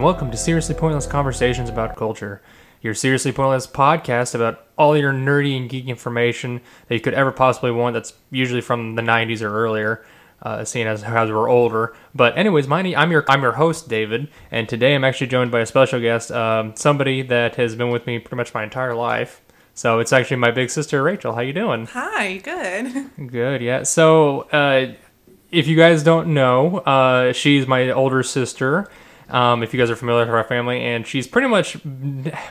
And welcome to Seriously Pointless Conversations about Culture, your Seriously Pointless podcast about all your nerdy and geek information that you could ever possibly want that's usually from the 90s or earlier, uh, seeing as, as we're older. But anyways, my, I'm your I'm your host, David, and today I'm actually joined by a special guest, um, somebody that has been with me pretty much my entire life. So it's actually my big sister, Rachel. How you doing? Hi, good. Good, yeah. So, uh, if you guys don't know, uh, she's my older sister. Um, if you guys are familiar with our family, and she's pretty much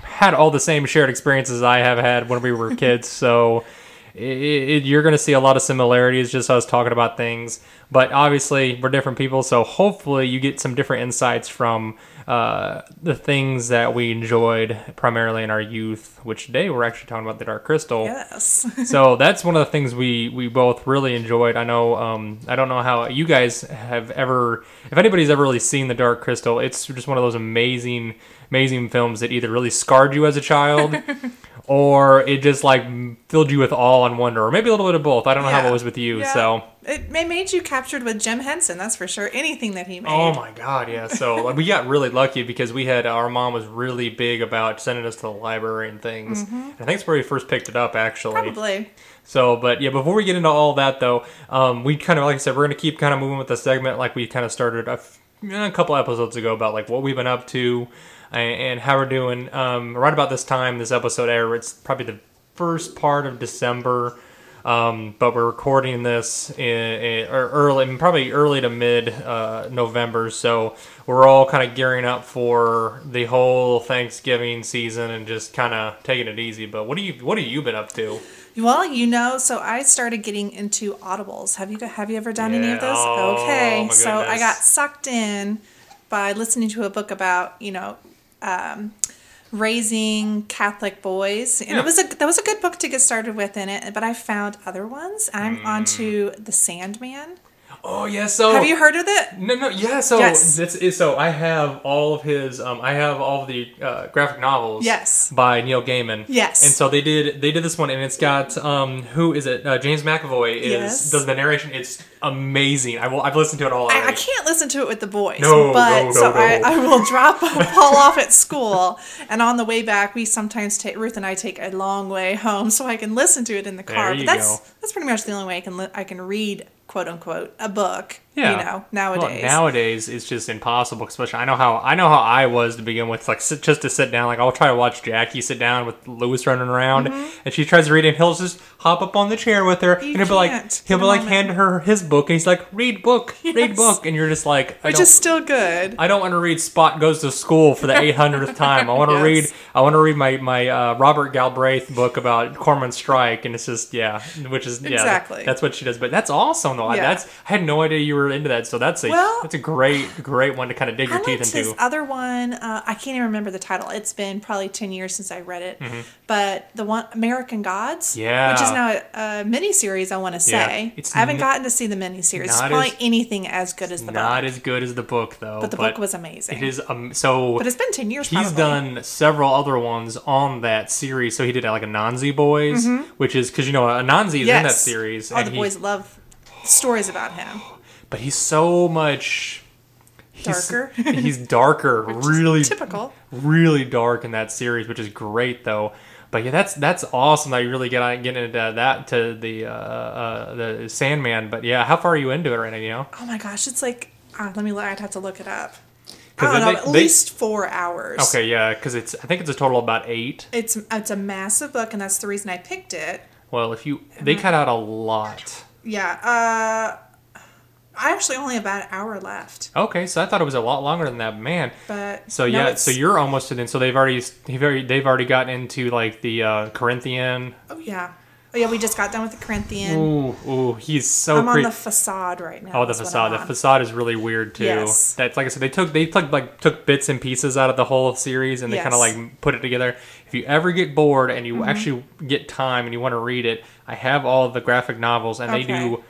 had all the same shared experiences I have had when we were kids. so, it, it, you're going to see a lot of similarities just us talking about things. But obviously, we're different people, so hopefully, you get some different insights from uh, the things that we enjoyed primarily in our youth. Which today we're actually talking about the Dark Crystal Yes. so that's one of the things we we both really enjoyed. I know um, I don't know how you guys have ever if anybody's ever really seen The Dark Crystal, it's just one of those amazing amazing films that either really scarred you as a child or it just like filled you with awe and wonder or maybe a little bit of both. I don't know how it was with you. Yeah. So It ma- made you captured with Jim Henson, that's for sure. Anything that he made. Oh my god, yeah. So like, we got really lucky because we had our mom was really big about sending us to the library and things. And I think it's where we first picked it up actually. Probably. So, but yeah, before we get into all that though, um, we kind of like I said, we're gonna keep kind of moving with the segment like we kind of started a, f- a couple episodes ago about like what we've been up to and, and how we're doing. Um, right about this time, this episode air, it's probably the first part of December. Um, but we're recording this in, in or early, probably early to mid uh, November, so we're all kind of gearing up for the whole Thanksgiving season and just kind of taking it easy. But what do you what have you been up to? Well, you know, so I started getting into audibles. Have you have you ever done any of those? Oh, okay. So I got sucked in by listening to a book about, you know, um, raising Catholic boys, and Yeah. it was a that was a good book to get started with in it. But I found other ones. I'm Mm. onto The Sandman. Oh yeah, so Have you heard of it? No, no, yeah. So Yes. this is so I have all of his. Um, I have all of the uh, graphic novels. Yes. By Neil Gaiman. Yes. And so they did. They did this one, and it's got um, who is it? Uh, James McAvoy is Yes. does the narration. It's amazing. I will. I've listened to it all. I, I can't listen to it with the boys. No, but no, so no, I, no. I will drop Paul off at school, and on the way back, we sometimes take Ruth and I take a long way home so I can listen to it in the car. There but that's go. that's pretty much the only way I can li- I can read quote unquote a book. Yeah. you know Well, nowadays. nowadays it's just impossible. Especially I know how I know how I was to begin with. Like sit, just to sit down. Like I'll try to watch Jackie sit down with Lewis running around, and she tries to read, and he'll just hop up on the chair with her, Mm-hmm. You and he'll be like, he'll be like, moment. hand her his book, and he's like, read book, read book, and you're just like, I which is still good. I don't want to read Spot Goes to School for the 800th time. I want to Yes. read I want to read my my uh, Robert Galbraith book about Cormoran Strike, and it's just yeah, which is yeah, Exactly. That's what she does. But that's awesome though. Yeah. That's I had no idea you were into that. So that's a Well- that's a great great one to kind of dig I your teeth into. his other one. Uh, I can't even remember the title. It's been probably ten years since I read it. But the one American Gods, Mm-hmm. Yeah. which is now a, a miniseries. I want to Yeah. say It's I haven't n- gotten to see the miniseries. It's probably as- anything as good as the Not book. as good as the book though. but the book was amazing. It is um so. But it's been ten years. He's probably. done several other ones on that series. So he did like Anansi Boys, which is because you know Anansi is in that Mm-hmm. Series, Oh, and the he- boys love stories about him. But he's so much he's- Darker? He's darker, really typical. really dark in that series, which is great though. But yeah, that's that's awesome that you really get on- get into that to the uh, uh, the Sandman. But yeah, how far are you into it right now? You know, Oh my gosh, it's like uh, let me. look- I'd have to look it up. I don't they- know, at they- least four hours. okay, yeah, because it's I think it's a total of about eight. It's it's a massive book, and that's the reason I picked it. Well, if you they cut out a lot. Yeah. Uh, actually only have about an hour left, Okay, so I thought it was a lot longer than that, man. but So no, yeah, so you're almost to the end. So they've already they've already they've already gotten into like the uh, Corinthian. oh yeah, oh yeah. We just got done with the Corinthian. Ooh, ooh, he's so I'm on the facade right now. Oh, the facade. The facade is really weird too. Yes. That's like I said, they took they took like took bits and pieces out of the whole series and they kind of like put it together. If you ever get bored and you Mm-hmm. actually get time and you want to read it, I have all of the graphic novels and they do.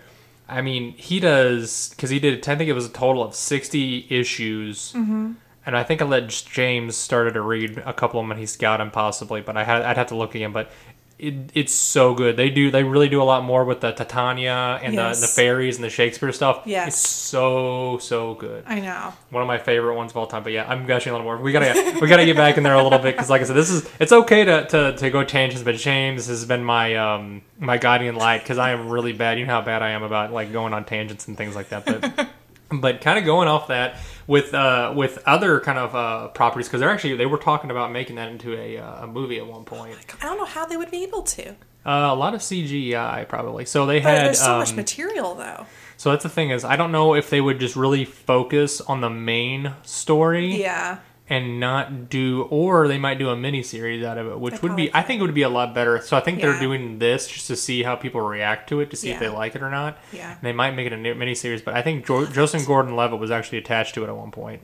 I mean, he does because he did. I think it was a total of sixty issues. Mm-hmm. And I think I let James started to read a couple of them and he's got them possibly, but I had I'd have to look again. But it, it's so good. They do they really do a lot more with the Titania and Yes. the, the fairies and the Shakespeare stuff. Yes. it's so so good. I know. One of my favorite ones of all time. But yeah, I'm gushing a little more. We gotta we gotta get back in there a little bit because, like I said, this is it's okay to, to, to go tangents, but James has been my um my guiding light because I am really bad. You know how bad I am about like going on tangents and things like that. But but kind of going off that with uh with other kind of uh properties because they're actually they were talking about making that into a uh, a movie at one point. I don't know how they would be able to. Uh, a lot of CGI probably. So they But had there's so um, much material, though. so that's the thing is I don't know if they would just really focus on the main story Yeah. And not do or they might do a mini series out of it which would be i think it would be a lot better. So i think they're doing this just to see how people react to it to see if they like it or not. Yeah. and they might make it a mini series but i think jo- joseph gordon-levitt was actually attached to it at one point.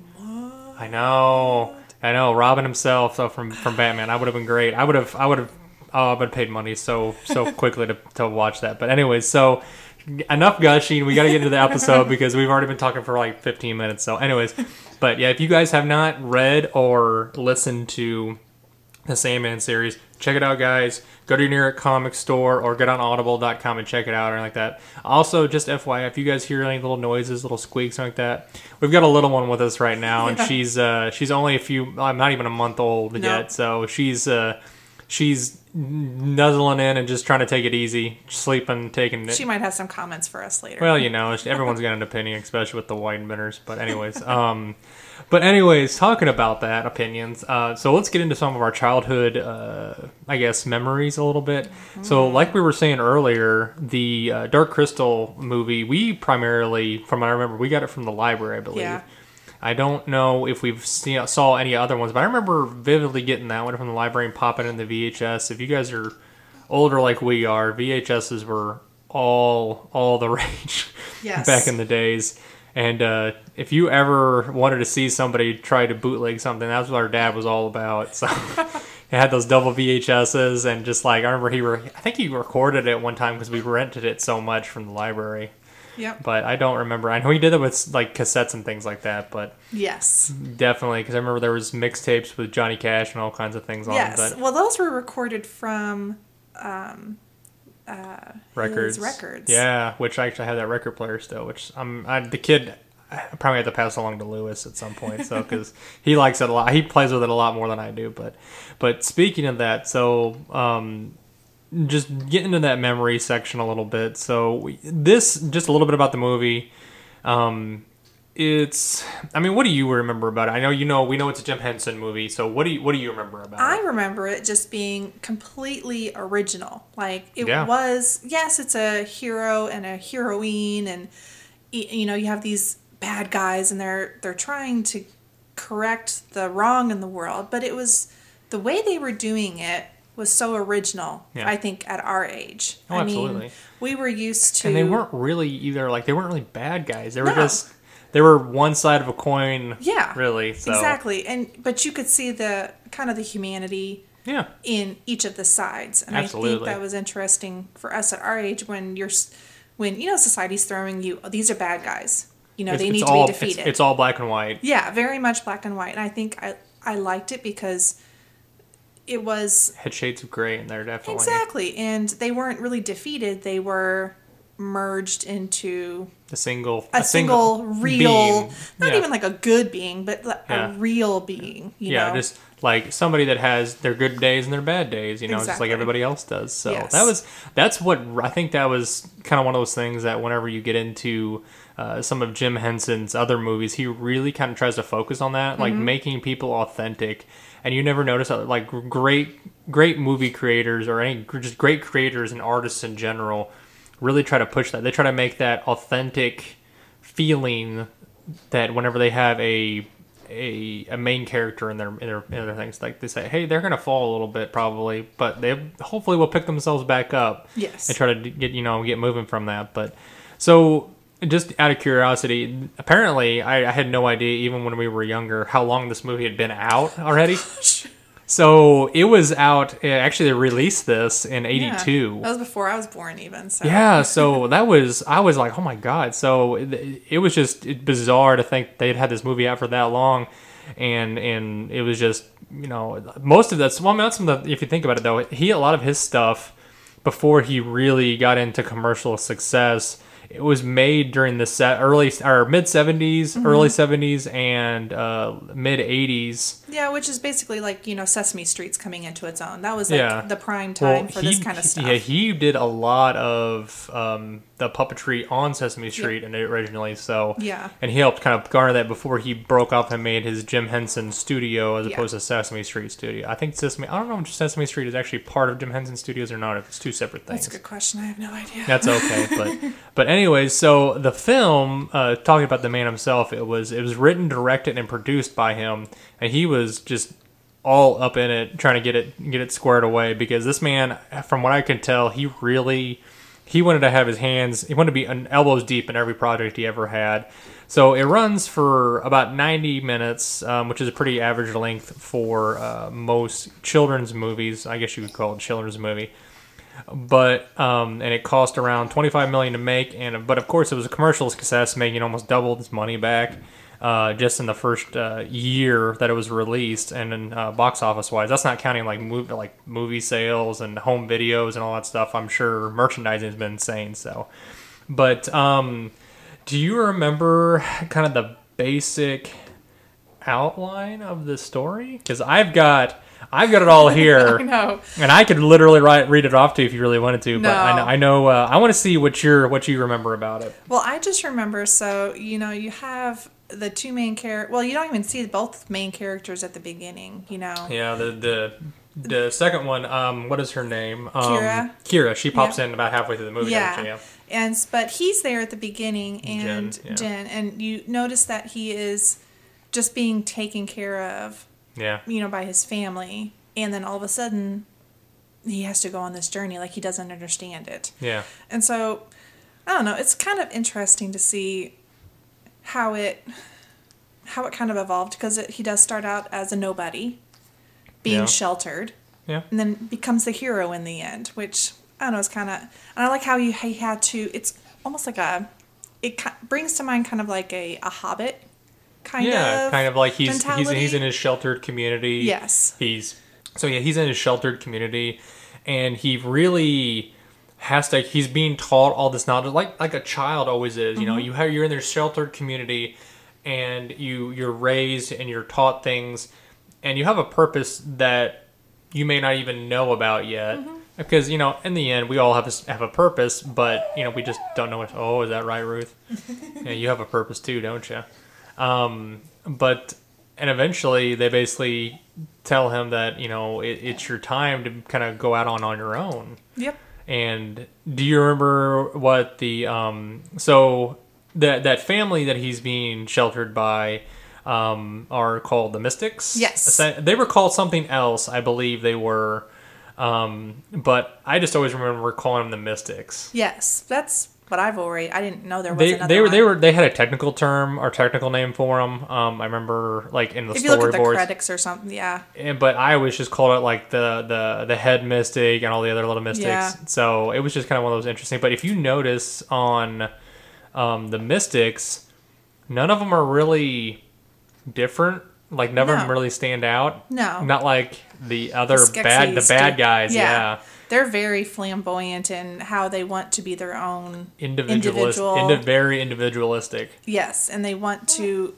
I know. I know. Robin himself so from from batman. I would have been great. I would have i would have oh, i would have paid money so so quickly to, to watch that. But anyways so enough gushing. We got to get into the episode because we've already been talking for like 15 minutes. So, anyways, but yeah, if you guys have not read or listened to the Sandman series, check it out, guys. Go to your nearest comic store or get on audible.com and check it out or like that. Also, just FYI, if you guys hear any little noises, little squeaks like that, we've got a little one with us right now, and she's uh, she's only a few, I'm not even a month old No. yet, so she's uh, she's nuzzling in and just trying to take it easy, sleeping, taking it. She might have some comments for us later. Well, you know, everyone's got an opinion, especially with the Weidenbenners. But anyways, um, but anyways, talking about that opinions. Uh, so let's get into some of our childhood, uh, I guess, memories a little bit. So, like we were saying earlier, the uh, Dark Crystal movie, we primarily, from what I remember, we got it from the library, I believe. Yeah. I don't know if we've seen saw any other ones, but I remember vividly getting that one from the library and popping in the VHS. If you guys are older like we are, VHSs were all all the rage Yes. back in the days. And uh, if you ever wanted to see somebody try to bootleg something, that's what our dad was all about. So it had those double VHSs, and just like I remember, he were I think he recorded it one time because we rented it so much from the library. Yep. But I don't remember. I know he did it with like cassettes and things like that, but Yes. definitely because I remember there was mixtapes with Johnny Cash and all kinds of things on Yes. Well, those were recorded from um, uh, records, records. yeah. Which I actually have that record player still. Which I'm I, the kid. I probably have to pass along to Lewis at some point, so because he likes it a lot. He plays with it a lot more than I do. But but speaking of that, so um, just get into that memory section a little bit. So this just a little bit about the movie. Um, it's I mean, what do you remember about it? I know you know we know it's a Jim Henson movie. So what do you what do you remember about I it? I remember it just being completely original. Like it Yeah. was, yes, it's a hero and a heroine, and you know you have these bad guys, and they're they're trying to correct the wrong in the world. But it was the way they were doing it was so original. Yeah. I think at our age, Oh, I absolutely. mean, we were used to, and they weren't really either like they weren't really bad guys. They were No. just they were one side of a coin. Yeah. really. So exactly, and but you could see the kind of the humanity yeah, in each of the sides and i think that was interesting for us at our age when you're when you know society's throwing you oh, these are bad guys you know It's- they need all, to be defeated It's, it's all black and white. yeah very much black and white and i think i i liked it because it was Had shades of gray in there definitely. exactly and they weren't really defeated they were merged into A single a, single, real being. not Yeah. even like a good being but like Yeah. a real being you yeah, know just like somebody that has their good days and their bad days, you know, just like everybody else does. So Yes. that was that's what I think that was kind of one of those things that whenever you get into uh, some of Jim Henson's other movies, he really kind of tries to focus on that, like Mm-hmm. making people authentic. And you never notice that, like great great movie creators or any just great creators and artists in general really try to push that. They try to make that authentic feeling that whenever they have a a, a main character in their, in their in their things like they say hey they're gonna fall a little bit probably but they hopefully will pick themselves back up Yes. and try to get you know get moving from that but so just out of curiosity apparently I, I had no idea even when we were younger how long this movie had been out already so it was out eh, actually they released this in 82 Yeah. That was before I was born, even. So. yeah, so that was I was like, oh my god. So it, it was just bizarre to think they'd had this movie out for that long, and and it was just you know most of that's well, I mean, that's some of the, if you think about it though, he a lot of his stuff before he really got into commercial success. It was made during the set early or mid 70s, Mm-hmm. early 70s, and uh, mid 80s. Yeah, which is basically like, you know, Sesame Street's coming into its own. That was like Yeah. the prime time for this kind of stuff. Yeah, he did a lot of um, the puppetry on Sesame Street and originally. So Yeah. and he helped kind of garner that before he broke off and made his Jim Henson Studio as Yeah. opposed to Sesame Street Studio. I think Sesame. I don't know if Sesame Street is actually part of Jim Henson Studios or not. If it's two separate things. That's a good question. I have no idea. That's okay, but but anyways, so the film uh, talking about the man himself, it was it was written, directed, and produced by him, and he was just all up in it, trying to get it get it squared away because this man, from what I can tell, he really he wanted to have his hands, he wanted to be elbows deep in every project he ever had. So it runs for about 90 minutes, um, which is a pretty average length for uh, most children's movies. I guess you could call it children's movie but um, and it cost around 25 million to make and but of course it was a commercial success making almost double its money back uh, just in the first uh, year that it was released and then uh, box office wise that's not counting like movie like movie sales and home videos and all that stuff. I'm sure merchandising has been insane so. But um, do you remember kind of the basic outline of the story? Because i've got i've got it all here. I know. and I could literally write, read it off to you if you really wanted to, but I know, I know uh, I want to see what you're what you remember about it. Well, I just remember so, you know, you have the two main characters. Well, you don't even see both main characters at the beginning, you know. Yeah, the the the second one, um, what is her name? Um, Kira. Kira. She pops Yeah. in about halfway through the movie. Yeah. yeah. And but he's there at the beginning and Jen, yeah. Jen and you notice that he is just being taken care of, Yeah. you know, by his family and then all of a sudden he has to go on this journey like he doesn't understand it. Yeah. And so, I don't know. It's kind of interesting to see how it how it kind of evolved because he does start out as a nobody, being Yeah. sheltered, Yeah. and then becomes the hero in the end. Which I don't know. It's kind of and I like how you he had to. It's almost like a. It brings to mind kind of like a, a Hobbit, kind of yeah, of kind of like he's he's he's in his sheltered community. Yes. He's so yeah, he's in his sheltered community, and he really has to. He's being taught all this knowledge, like like a child always is. You know, Mm-hmm. you have you're in this sheltered community, and you you're raised and you're taught things, and you have a purpose that you may not even know about yet. Mm-hmm. Because you know, in the end, we all have a, have a purpose, but you know, we just don't know what. Oh, is that right, Ruth? yeah, you have a purpose too, don't you? Um, but and eventually they basically tell him that you know it, it's your time to kind of go out on on your own. Yep. And do you remember what the um so that that family that he's being sheltered by um are called the Mystics? Yes. They were called something else, I believe they were. Um, but I just always remember calling them the Mystics. Yes. That's what I've already. I didn't know there was They, another. they were they were they had a technical term or technical name for them. Um, I remember like in the If you look at the storyboards. credits or something, yeah. And- but I always just called it like the the the head mystic and all the other little mystics. Yeah. So it was just kind of one of those interesting. But if you notice on um, the mystics, none of them are really different. Like none of them really stand out. No. not like the other The bad the bad guys. Yeah, They're very flamboyant in how they want to be their own individualist, individual. indi- very individualistic. yes, and they want to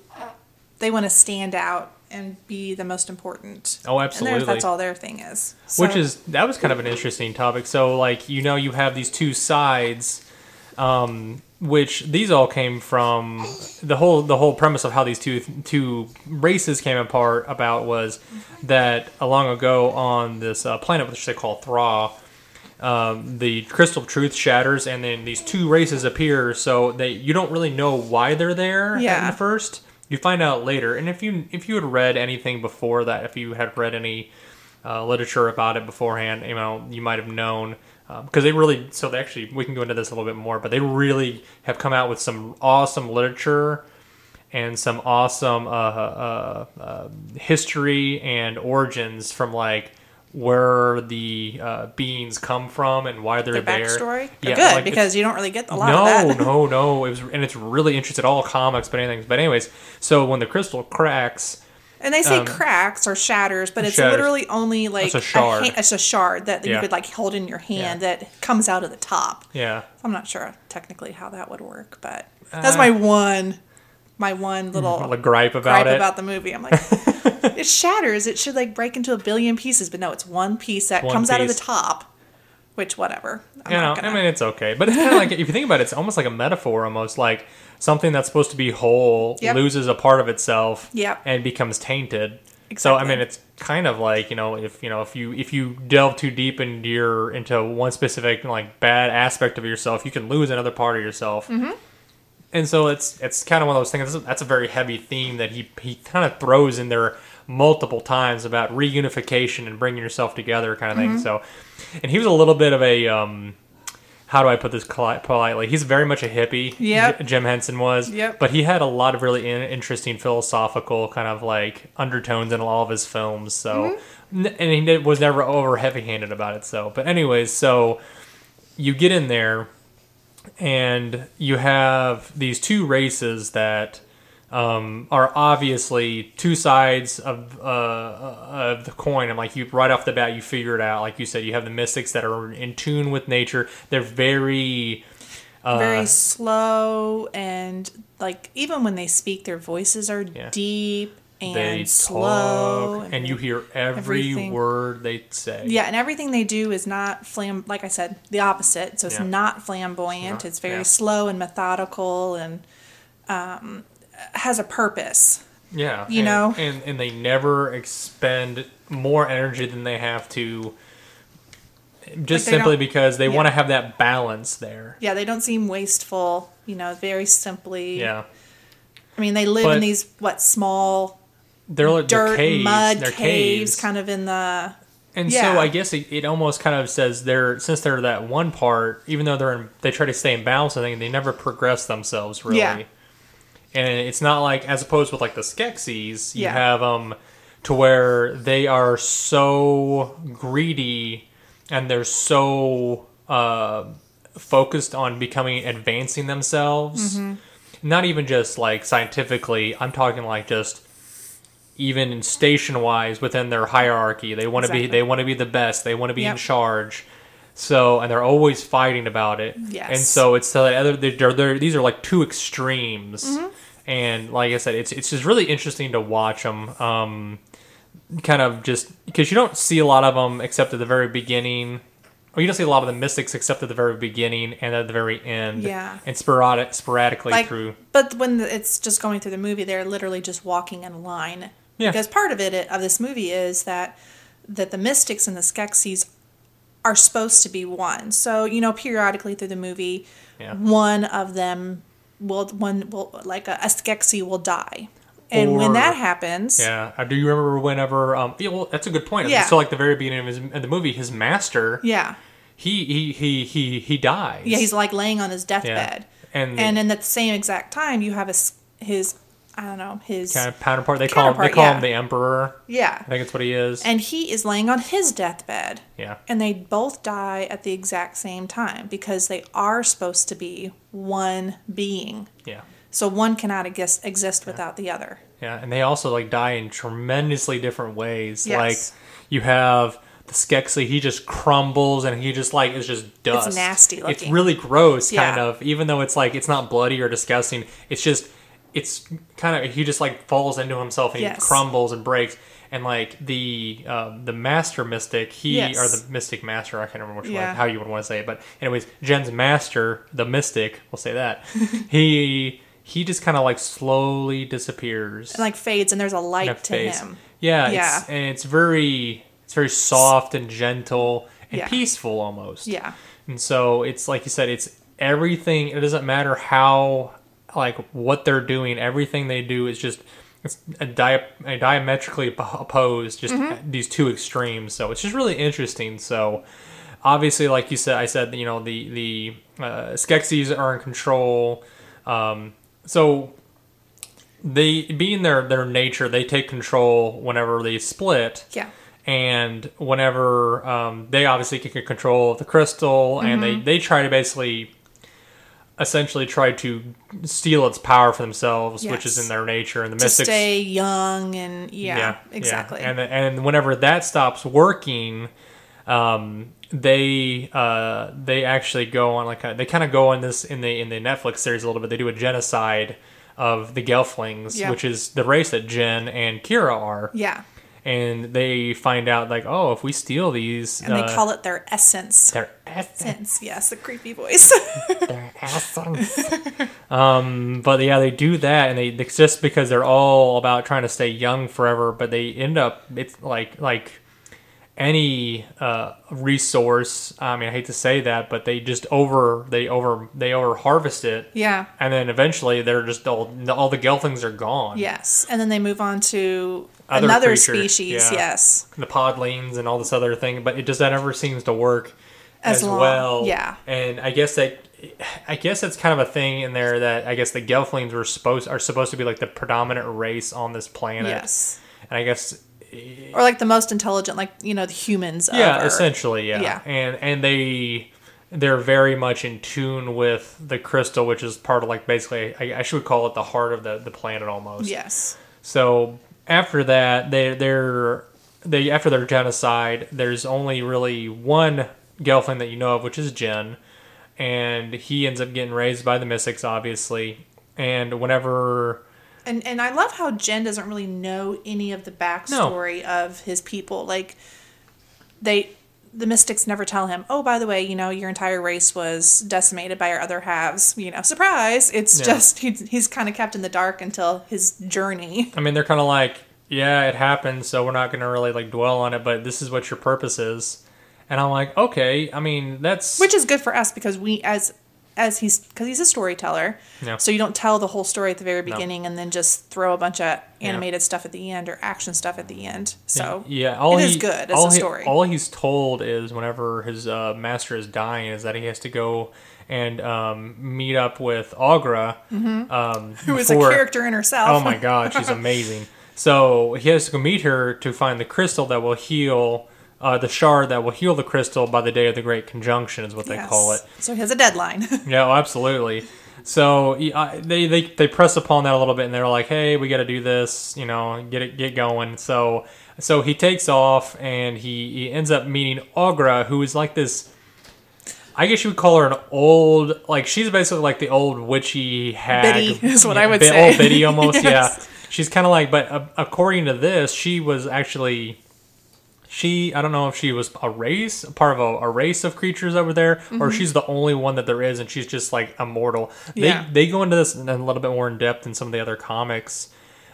they want to stand out and be the most important. Oh, absolutely. that's all their thing is. which is that was kind of an interesting topic so like you know you have these two sides um, which these all came from the whole the whole premise of how these two two races came apart about was that a long ago on this uh, planet which they call Thra um, the crystal of truth shatters and then these two races appear. So they you don't really know why they're there Yeah. at first. You find out later. And if you if you had read anything before that if you had read any uh, literature about it beforehand you know you might have known because they really so they actually we can go into this a little bit more but they really have come out with some awesome literature and some awesome uh, uh, uh, history and origins from like where the uh, beings come from and why they're their there. backstory. Yeah, good like, because you don't really get a lot no, of that. no, no. It was, and it's really interesting. All comics, but anything. But anyways, so when the crystal cracks, And they say Um, cracks or shatters, but it's shatters. literally only like It's a shard. ha- it's a shard that you could like hold in your hand Yeah. that comes out of the top. Yeah. I'm not sure technically how that would work, but that's Uh, my one, my one little A gripe about gripe it. about the movie. I'm like, it shatters. It should like break into a billion pieces, but no, it's one piece that One comes out of the top. Which whatever. I'm you know, gonna, I mean, it's okay, but it's kind of like if you think about it, it's almost like a metaphor, almost like something that's supposed to be whole Yep. loses a part of itself, Yep. and becomes tainted. So I mean, it's kind of like you know, if you know, if you if you delve too deep into your into one specific like bad aspect of yourself, you can lose another part of yourself. Mm-hmm. And so it's it's kind of one of those things. That's a very heavy theme that he he kind of throws in there multiple times about reunification and bringing yourself together, kind of Mm-hmm. thing. So, and he was a little bit of a um, how do I put this politely? He's very much a hippie. Yeah, Jim Henson was. Yep. But he had a lot of really in- interesting philosophical kind of like undertones in all of his films. So, Mm-hmm. And he was never over heavy-handed about it. So, but anyways, so you get in there, and you have these two races that um, are obviously two sides of uh, of the coin. And like you, right off the bat, you figure it out. Like you said, you have the mystics that are in tune with nature. They're very uh, very slow and like even when they speak, their voices are Yeah. deep and they slow, talk, and you hear every everything. word they say. Yeah, and everything they do is not flam. Like I said, the opposite. So it's Yeah. not flamboyant. It's very yeah. slow and methodical, and um, has a purpose. Yeah, You and, know? and and they never expend more energy than they have to, just they simply because they yeah. want to have that balance there. Yeah, they don't seem wasteful. You know, very simply. Yeah, I mean, they live But- in these what small they're like they're dirt caves, mud they're caves, caves, kind of in the and yeah. so I guess it, it almost kind of says they're since they're that one part, even though they're in, they try to stay in balance. I think they never progress themselves really. Yeah. And it's not like as opposed with like the Skeksis, you Yeah. have um to where they are so greedy and they're so uh, focused on becoming advancing themselves. Mm-hmm. Not even just like scientifically. I'm talking like just even station wise within their hierarchy. They want to be they want to be the best. They want to be in charge. So and they're always fighting about it. Yes. And so it's the other they're, they're, these are like two extremes. Mm-hmm. And like I said, it's it's just really interesting to watch them. Um, kind of just because you don't see a lot of them except at the very beginning. Or you don't see a lot of the mystics except at the very beginning and at the very end. Yeah. And sporadic, sporadically like. through. But when it's just going through the movie, they're literally just walking in a line. Yeah. Because part of it of this movie is that that the mystics and the Skeksis are supposed to be one. So you know, periodically through the movie, Yeah. one of them will one will like a, a Skeksis will die, and Or- when that happens, Yeah. Uh, Do you remember whenever? Um, yeah, well, that's a good point. Yeah. So, like the very beginning of, his, of the movie, his master, yeah, he he he he he dies. yeah, he's like laying on his deathbed, And, and in that same exact time, you have his his I don't know his kind of counterpart. They call him, they call yeah. him the emperor. yeah, I think that's what he is. and he is laying on his deathbed. yeah. and they both die at the exact same time because they are supposed to be one being. Yeah. So one cannot exist, exist without the other. Yeah, and they also like die in tremendously different ways. Yes. Like you have the Skeksis, he just crumbles and he just like is just dust. It's nasty It's really gross, kind Yeah. of. Even though it's like it's not bloody or disgusting, it's just it's kind of he just like falls into himself and Yes. he crumbles and breaks. And like the um, the master mystic, he Yes. or the mystic master, I can't remember which Yeah. one, how you would want to say it, but anyways, Jen's master, the mystic, we'll say that. he he just kind of like slowly disappears And like fades, and there's a light to him. Yeah, Yeah. It's, and it's very it's very soft and gentle and Yeah. peaceful almost. Yeah. And so it's like you said, it's everything. It doesn't matter how like what they're doing. Everything they do is just it's a, dia- a diametrically opposed. Just Mm-hmm. these two extremes. So it's just really interesting. So obviously, like you said, I said you know the the uh, Skeksis are in control. Um, so they being their their nature, they take control whenever they split Yeah. and whenever um, they obviously can control the crystal and they, they try to basically essentially try to steal its power for themselves, which is in their nature, and the to mystics stay young and yeah, exactly. and and whenever that stops working, um, they uh, they actually go on like a, they kind of go on this in the in the Netflix series a little bit. They do a genocide of the Gelflings, Yeah. which is the race that Jen and Kira are, yeah, and they find out like, oh, if we steal these, and they call it their essence. their essence, yes, the creepy voice. their essence. um, but yeah, they do that, and they it's just because they're all about trying to stay young forever. But they end up it's like like any uh, resource. I mean, I hate to say that, but they just over they over they over harvest it, yeah, and then eventually they're just all all the gelflings are gone. yes, and then they move on to Other another creature, species. yeah. Yes, the podlings and all this other thing, but it just that never seems to work As as, long- well. yeah. and I guess that I guess that's kind of a thing in there that I guess the Gelflings were supposed are supposed to be like the predominant race on this planet. yes, and I guess or like the most intelligent, like you know, the humans. yeah, essentially yeah. Yeah. and and they. They're very much in tune with the crystal, which is part of like basically, I, I should call it the heart of the, the planet almost. Yes, So after that, they they're they after their genocide, there's only really one Gelfling that you know of, which is Jen, and he ends up getting raised by the Mystics, obviously. And whenever and and I love how Jen doesn't really know any of the backstory of his people. Like they, the mystics never tell him. Oh, by the way, you know your entire race was decimated by our other halves. You know, surprise! It's Yeah. just he's, he's kind of kept in the dark until his journey. I mean, they're kind of like, yeah, it happened, so we're not gonna really like dwell on it, but this is what your purpose is. And I'm like, okay, I mean, that's which is good for us because we as as he's because he's a storyteller. Yeah. so you don't tell the whole story at the very beginning and then just throw a bunch of animated stuff at the end or action stuff at the end. So Yeah, all it he, is good. As all a he- story. all he's told is whenever his uh, master is dying is that he has to go and um, meet up with Aughra, um, who is a character in herself. Oh my god, she's amazing. So he has to go meet her to find the crystal that will heal. Uh, the shard that will heal the crystal by the day of the Great Conjunction is what they call it. so he has a deadline Yeah, oh, absolutely. So uh, they, they they press upon that a little bit, and they're like, "Hey, we got to do this, you know, get it get going." So so he takes off, and he, he ends up meeting Aughra, who is like this. I guess you would call her an old, like she's basically like the old witchy hag. Biddy is what I would bit- say. Old Biddy almost, Yes. yeah. She's kind of like, but uh, according to this, she was actually she i don't know if she was a race part of a, a race of creatures over there or she's the only one that there is and she's just like immortal. Yeah. they they go into this in a little bit more in depth in some of the other comics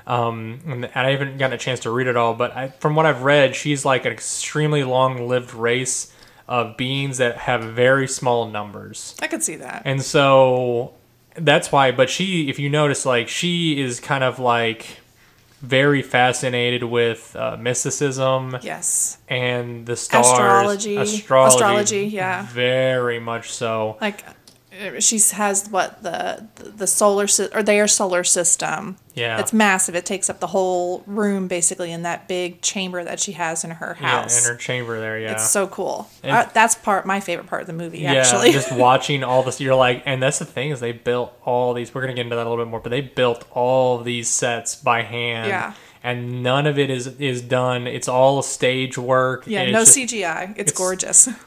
um and i haven't gotten a chance to read it all but I, from what i've read she's like an extremely long-lived race of beings that have very small numbers. I could see that. And so that's why, but she, if you notice, like, she is kind of like very fascinated with uh, mysticism yes and the stars. Astrology. Astrology. Astrology, yeah. Very much so. like she has what the the solar or their solar system Yeah. it's massive it takes up the whole room basically in that big chamber that she has in her house Yeah, in her chamber there, yeah. It's so cool. Uh, that's part my favorite part of the movie. yeah, Actually, just watching all this, you're like, and that's the thing is they built all these. We're gonna get into that a little bit more, but they built all these sets by hand. Yeah. and none of it is is done. It's all stage work. yeah, no just- CGI. It's, it's- gorgeous.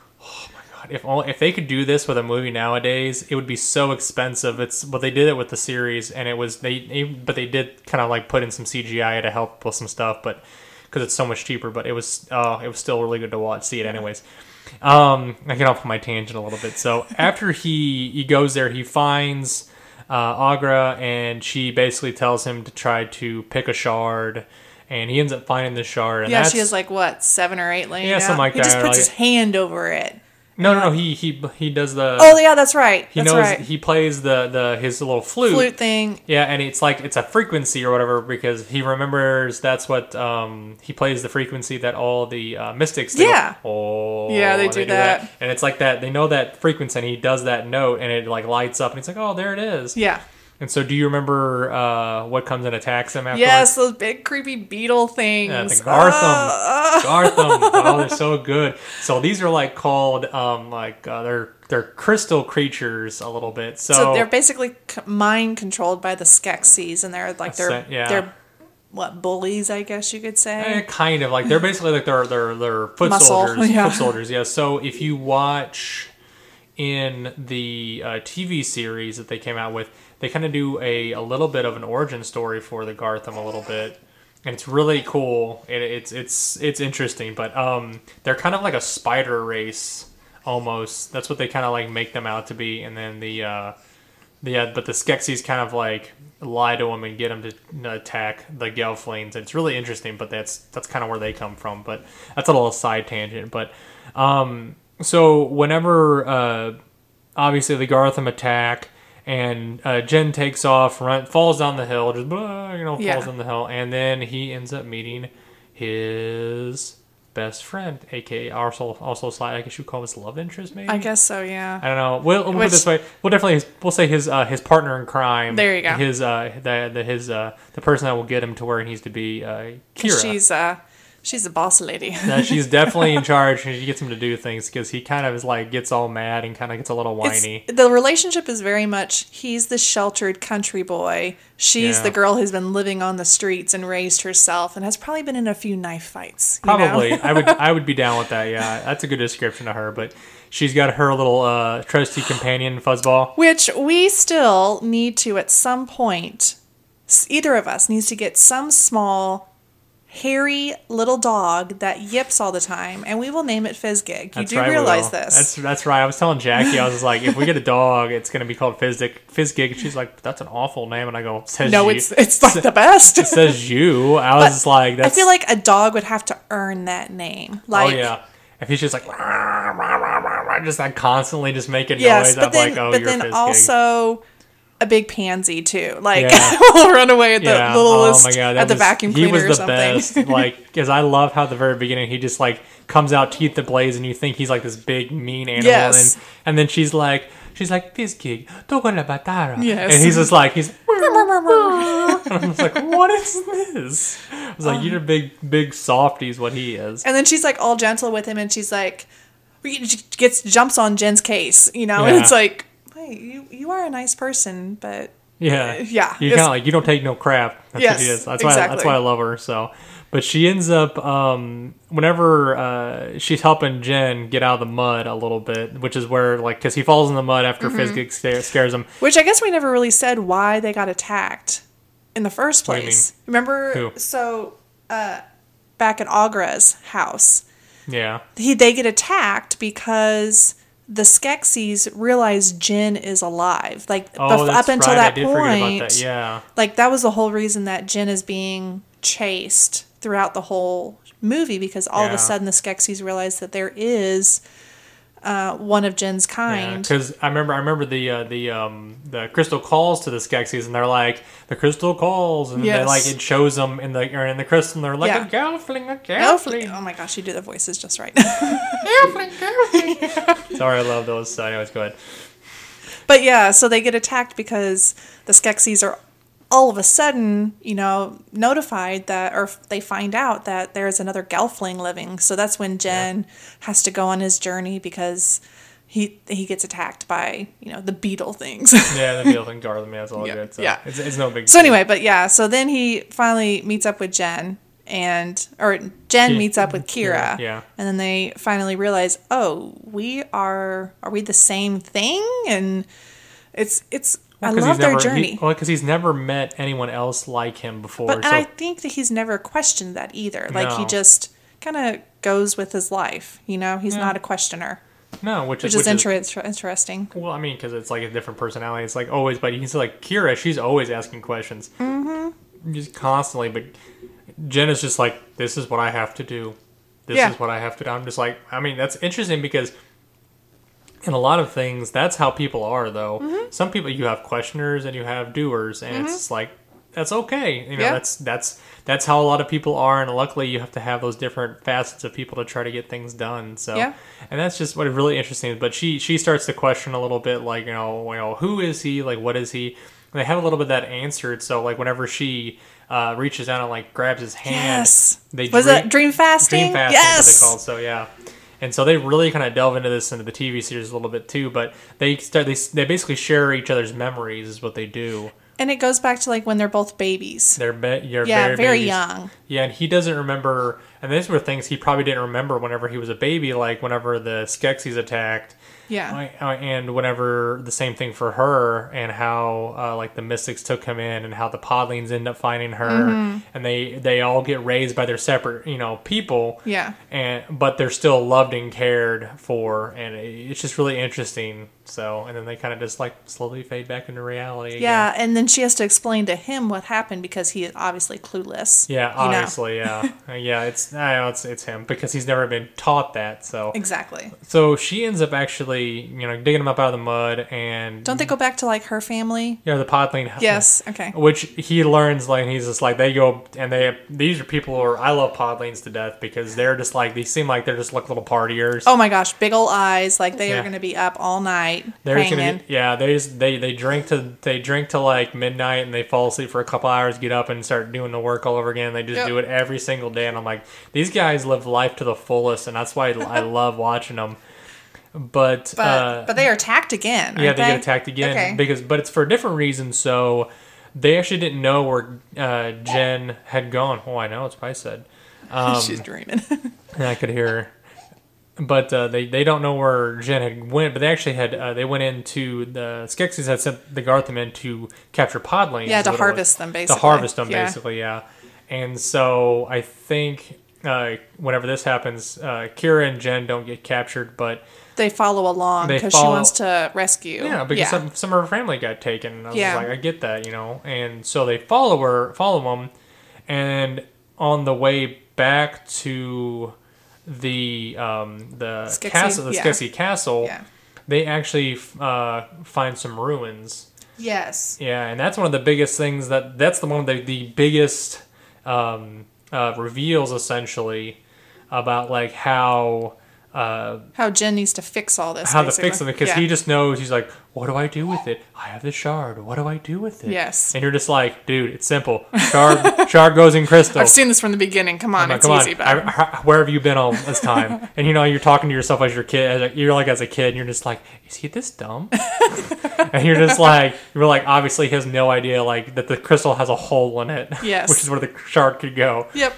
God, if only, if they could do this with a movie nowadays, it would be so expensive. It's well, they did it with the series, and it was they, they but they did kind of like put in some CGI to help with some stuff, but because it's so much cheaper. But it was uh, it was still really good to watch, see it anyways. Um, I get off my tangent a little bit. So after he he goes there, he finds uh, Aughra, and she basically tells him to try to pick a shard, and he ends up finding the shard. And Yeah, she has like what seven or eight laying Yeah, out. something like he just that, puts like- his hand over it. No, no, no. He he he does the. Oh yeah, that's right. He that's knows right. he plays the the his little flute. Flute thing. Yeah, and it's like it's a frequency or whatever because he remembers that's what um he plays the frequency that all the uh, mystics they go, Yeah. oh Yeah, they and do that. and it's like that they know that frequency and he does that note and it like lights up and he's like oh there it is Yeah, And so, do you remember uh, what comes and attacks them afterwards? Yes, those big creepy beetle things. Yeah, the Garthim. Ah, ah. Garthim. Oh, they're so good. So these are like called um like uh, they're they're crystal creatures a little bit. So, So they're basically mind controlled by the Skeksis, and they're like they're yeah. they're what bullies, I guess you could Eh, say. kind of like they're basically like they're they're they're foot Muscle, soldiers. yeah. Foot soldiers, yeah. So if you watch in the uh, TV series that they came out with, they kind of do a a little bit of an origin story for the Garthim a little bit. And it's really cool. It, it's it's it's interesting, but um, they're kind of like a spider race almost. That's what they kind of like make them out to be. And then the uh, but the Skeksis kind of like lie to him and get him to attack the Gelflings. It's really interesting, but that's that's kind of where they come from. But that's a little side tangent. But um, so whenever uh, obviously the Garthim attack and uh, Jen takes off, run, falls down the hill, just blah, you know, falls Yeah. down the hill, and then he ends up meeting his best friend, aka also also. I guess you call his love interest, maybe. I guess so, yeah. I don't know. We'll, we'll put it this way. We'll definitely we'll say his uh, his partner in crime. There you go. His uh the, the his uh the person that will get him to where he needs to be. Uh, Kira. She's uh she's a boss lady. Uh, she's definitely in charge, and she gets him to do things because he kind of is like gets all mad and kind of gets a little It's- whiny. the relationship is very much he's the sheltered country boy. She's Yeah. the girl who's been living on the streets and raised herself and has probably been in a few knife fights. you know? Probably, I would I would be down with that. Yeah, that's a good description of her. But she's got her little uh, trusty companion Fuzzball. Which we still need to, at some point, either of us needs to get some small, hairy little dog that yips all the time, and we will name it Fizzgig. You That's do right, realize this. That's that's right. I was telling Jackie, I was like, if we get a dog, it's gonna be called Fizzgig. Fizzgig. And she's like, that's an awful name, and I go, says no, you. it's it's like the best. it says you. I was But like, I feel like a dog would have to earn that name. Oh, like, oh yeah. If he's just like, "Rah, rah, rah, rah, rah," just like constantly just making yes, noise, but I'm then, like, oh, but you're then also a big pansy too. Like, Yeah. will run away at the yeah. littlest oh god, at the was- vacuum He cleaner was or the something. best. like, because I love how at the very beginning he just like comes out teeth blaze, and you think he's like this big mean animal, Yes. and and then she's like. She's like, Fizzgig, toco la batara. Yes. And he's just like, he's. and I'm just like, what is this? I was like, you're a big, big softies, what he is. And then she's like all gentle with him, and she's like, gets jumps on Jen's case, you know, and it's like, you you are a nice person, but Yeah, yeah, You kind of like you don't take no crap. That's what she Yes, is. That's why. That's why I love her. So, but she ends up um, whenever uh, she's helping Jen get out of the mud a little bit, which is where like because he falls in the mud after Mm-hmm. Scares, scares him. which I guess we never really said why they got attacked in the first What do you place. Remember, Who? so uh, back at Aughra's house, Yeah, he they get attacked because the Skeksis realize Jen is alive. Like oh, bef- up until right. I that did point, that. Yeah, like that was the whole reason that Jen is being chased throughout the whole movie because all of a sudden the Skeksis realize that there is uh, one of Jen's kind. because I remember I remember the uh, the um, the crystal calls to the Skeksis, and they're like the crystal calls, and they Yes. like it shows them in the or in the crystal, and they're like Yeah. a gelfling, a gelfling. oh my gosh, you do the voices just right. gelfling, gelfling. Sorry, I love those. So anyways, go ahead. But yeah, so they get attacked because the Skeksis are all of a sudden, you know, notified that, or they find out that there's another Gelfling living. So that's when Jen has to go on his journey because he he gets attacked by you know the beetle things. Yeah, the Beal and Garland, yeah, it's all Yeah, good. So yeah. it's, it's no big. so deal. anyway, but yeah, so then he finally meets up with Jen and or Jen Ki- meets up with Kira. yeah. And then they finally realize, "Oh, we are are we the same thing?" And it's it's I 'cause love their never, journey. He, well, because he's never met anyone else like him before. but so and I think that he's never questioned that either. Like he just kind of goes with his life, you know? He's Yeah. not a questioner, no, which, which is is inter- interesting. well, I mean, because it's like a different personality. It's like always, but he's like Kira. She's always asking questions, mm-hmm. just constantly. But Jen is just like, this is what I have to do. This Yeah. is what I have to do. I'm just like, I mean, that's interesting because in a lot of things, that's how people are. Though Mm-hmm. some people, you have questioners and you have doers, and it's like that's okay. You know, Yeah. that's that's that's how a lot of people are, and luckily, you have to have those different facets of people to try to get things done. So, Yeah. and that's just what is really interesting. But she she starts to question a little bit, like you know, you know, who is he? Like, what is he? And they have a little bit of that answered. So like whenever she uh, reaches down and like grabs his hand, Yes. they Was dream- it dream fasting? Dream fasting yes. what they call. So yeah. And so they really kind of delve into this into the TV series a little bit too, but they start they, they basically share each other's memories is what they do. And it goes back to like when they're both babies. They're yeah, very, very young. Yeah, and he doesn't remember. And these were things he probably didn't remember whenever he was a baby, like whenever the Skeksis attacked, Yeah. uh, and whenever the same thing for her, and how uh, like the Mystics took him in, and how the Podlings end up finding her, Mm-hmm. and they they all get raised by their separate you know people, Yeah. and but they're still loved and cared for, and it- it's just really interesting. So, and then they kind of just like slowly fade back into reality. Again. Yeah, and then she has to explain to him what happened because he is obviously clueless. Yeah, you know? obviously, yeah, Uh, yeah. It's I know it's it's him because he's never been taught that. So Exactly. so she ends up actually you know digging him up out of the mud and Don't they go back to like her family? yeah the podling Yes. Okay. which he learns like he's just like they go and they these are people who are I love podlings to death because they're just like they seem like they're just like little partiers. Oh my gosh, big old eyes! Like they Yeah. are going to be up all night They're hanging. be, yeah. They just they they drink to they drink to like midnight and they fall asleep for a couple hours, get up and start doing the work all over again. They just Yep. do it every single day, and I'm like, these guys live life to the fullest, and that's why I love watching them. But but uh, but they are attacked again. yeah, aren't they, get attacked again Okay. because but it's for a different reason. So they actually didn't know where uh, Jen had gone. Oh, I know it's probably said. Um, She's dreaming. I could hear her. But uh, they they don't know where Jen had went, but they actually had uh, they went into the Skeksis had sent the Garthim in to capture podlings. Yeah, to what it was. harvest them, basically. To harvest them, Yeah. basically, yeah. And so I think uh, whenever this happens, uh, Kira and Jen don't get captured, but they follow along because she wants to rescue. yeah, because Some, some of her family got taken. I was Yeah. like, I get that, you know. And so they follow her, follow them, and on the way back to the um, the castle, the yeah. Castle, Yeah. they actually uh, find some ruins. Yes. Yeah, and that's one of the biggest things that that's the one of the, the biggest um, uh, reveals essentially about like how uh, How Jen needs to fix all this. how to basically. fix them because Yeah. he just knows he's like, what do I do with it? I have the shard. What do I do with it? Yes. and you're just like, dude, it's simple. Shard, shard goes in crystal. I've seen this from the beginning. Come on, like, it's come easy. on, but I, I- where have you been all this time? and you know, you're talking to yourself as your kid. As a, you're like as a kid, and you're just like, is he this dumb? and you're just like, you're like, obviously, he has no idea like that the crystal has a hole in it. Yes. which is where the shard could go. yep.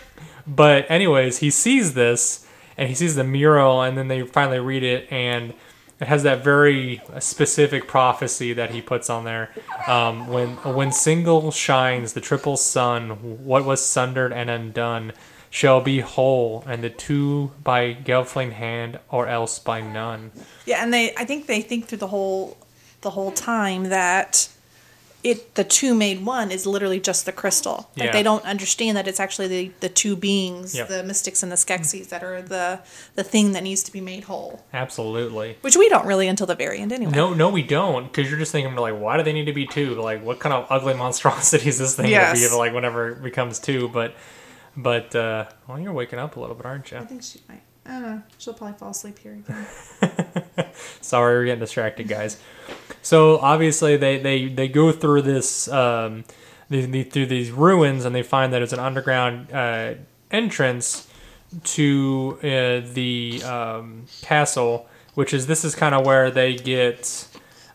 But anyways, he sees this and he sees the mural, and then they finally read it, and it has that very specific prophecy that he puts on there. Um, when when single shines the triple sun, what was sundered and undone shall be whole, and the two by Gelfling hand, or else by none. Yeah, and they I think they think through the whole the whole time that it the two made one is literally just the crystal. Like Yeah. they don't understand that it's actually the, the two beings, Yep. the mystics and the skeksis that are the the thing that needs to be made whole. Absolutely. Which we don't really until the very end anyway. No, no, we don't, because you're just thinking like, why do they need to be two? Like, what kind of ugly monstrosity is this thing Yes. gonna be? Like, whenever it becomes two, but, but, uh, well, you're waking up a little bit, aren't you? I think she might. I don't know. She'll probably fall asleep here again. Sorry, we're getting distracted, guys. So obviously, they they they go through this um, the, the, through these ruins, and they find that it's an underground uh, entrance to uh, the um, castle, which is this is kind of where they get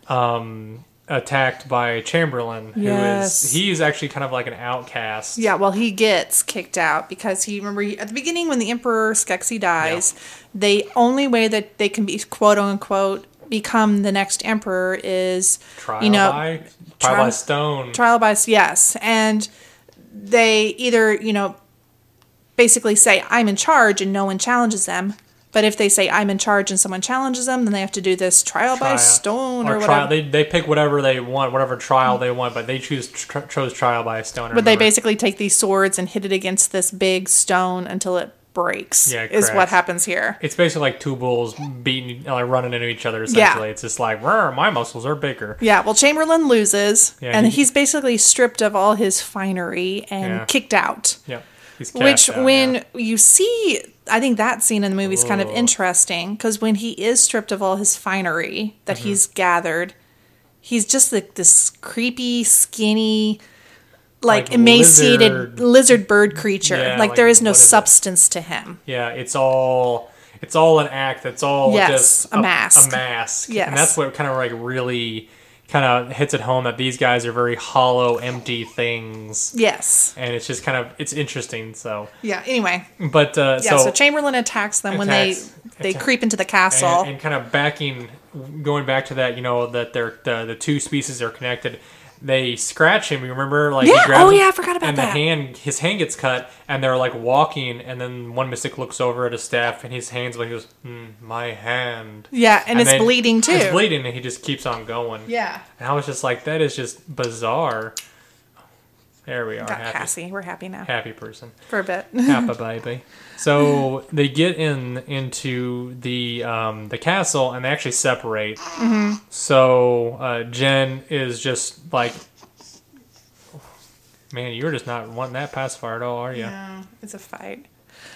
um, attacked by Chamberlain, who is Yes. he's actually kind of like an outcast. Yeah, well, he gets kicked out because he remember he- at the beginning when the Emperor Skeksis dies, the only way that they can be quote unquote become the next emperor is Trial you know by trial tri- by stone. trial by yes, and they either you know basically say I'm in charge and no one challenges them. But if they say I'm in charge and someone challenges them, then they have to do this trial, by stone or, or whatever. trial. They, they pick whatever they want, whatever trial they want, but they choose tr- chose trial by stone. But they basically take these swords and hit it against this big stone until it breaks. Yeah, is what happens here. It's basically like two bulls beating, like running into each other. Essentially, it's just like, "Rrr, my muscles are bigger. Yeah, well, Chamberlain loses, Yeah, and he- he's basically stripped of all his finery and Yeah. kicked out. Yeah, he's Which, out, when yeah. you see, I think that scene in the movie is kind of interesting because when he is stripped of all his finery that Mm-hmm. he's gathered, he's just like this creepy, skinny, like, Like emaciated lizard- lizard, bird creature. Yeah, like, like, there is no what is it? substance to him. Yeah, it's all it's all an act. It's all Yes, just a mask. A mask. Yes. and that's what kind of like really kind of hits it home that these guys are very hollow, empty things, Yes. and it's just kind of it's interesting. So, Yeah. Anyway. but uh, Yeah. So, so, Chamberlain attacks them when they they attack- creep into the castle. and, and kind of backing, going back to that, you know, that they're the the two species are connected. They scratch him. You remember, like Yeah, grabs oh yeah, I forgot about and that. And the hand, his hand gets cut, and they're like walking, and then one mystic looks over at his staff, and his hands like he goes, mm, "My hand." yeah, and, it's then bleeding too. It's bleeding, and he just keeps on going. Yeah. And I was just like, that is just bizarre. There we are, Got happy, Cassie. We're happy now happy person, for a bit. happy baby. So they get in into the um, the castle, and they actually separate. Mm-hmm. So uh, Jen is just like, man, you're just not wanting that pacifier at all, are you? No, it's a fight.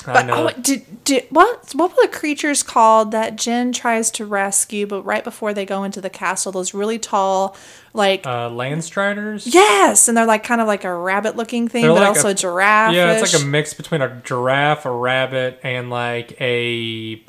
I But know. oh, did, did what what were the creatures called that Jen tries to rescue? But right before they go into the castle, those really tall, like uh, Landstriders. yes, and they're like kind of like a rabbit looking thing, They're but like also a- giraffe. Yeah, it's like a mix between a giraffe, a rabbit, and like a.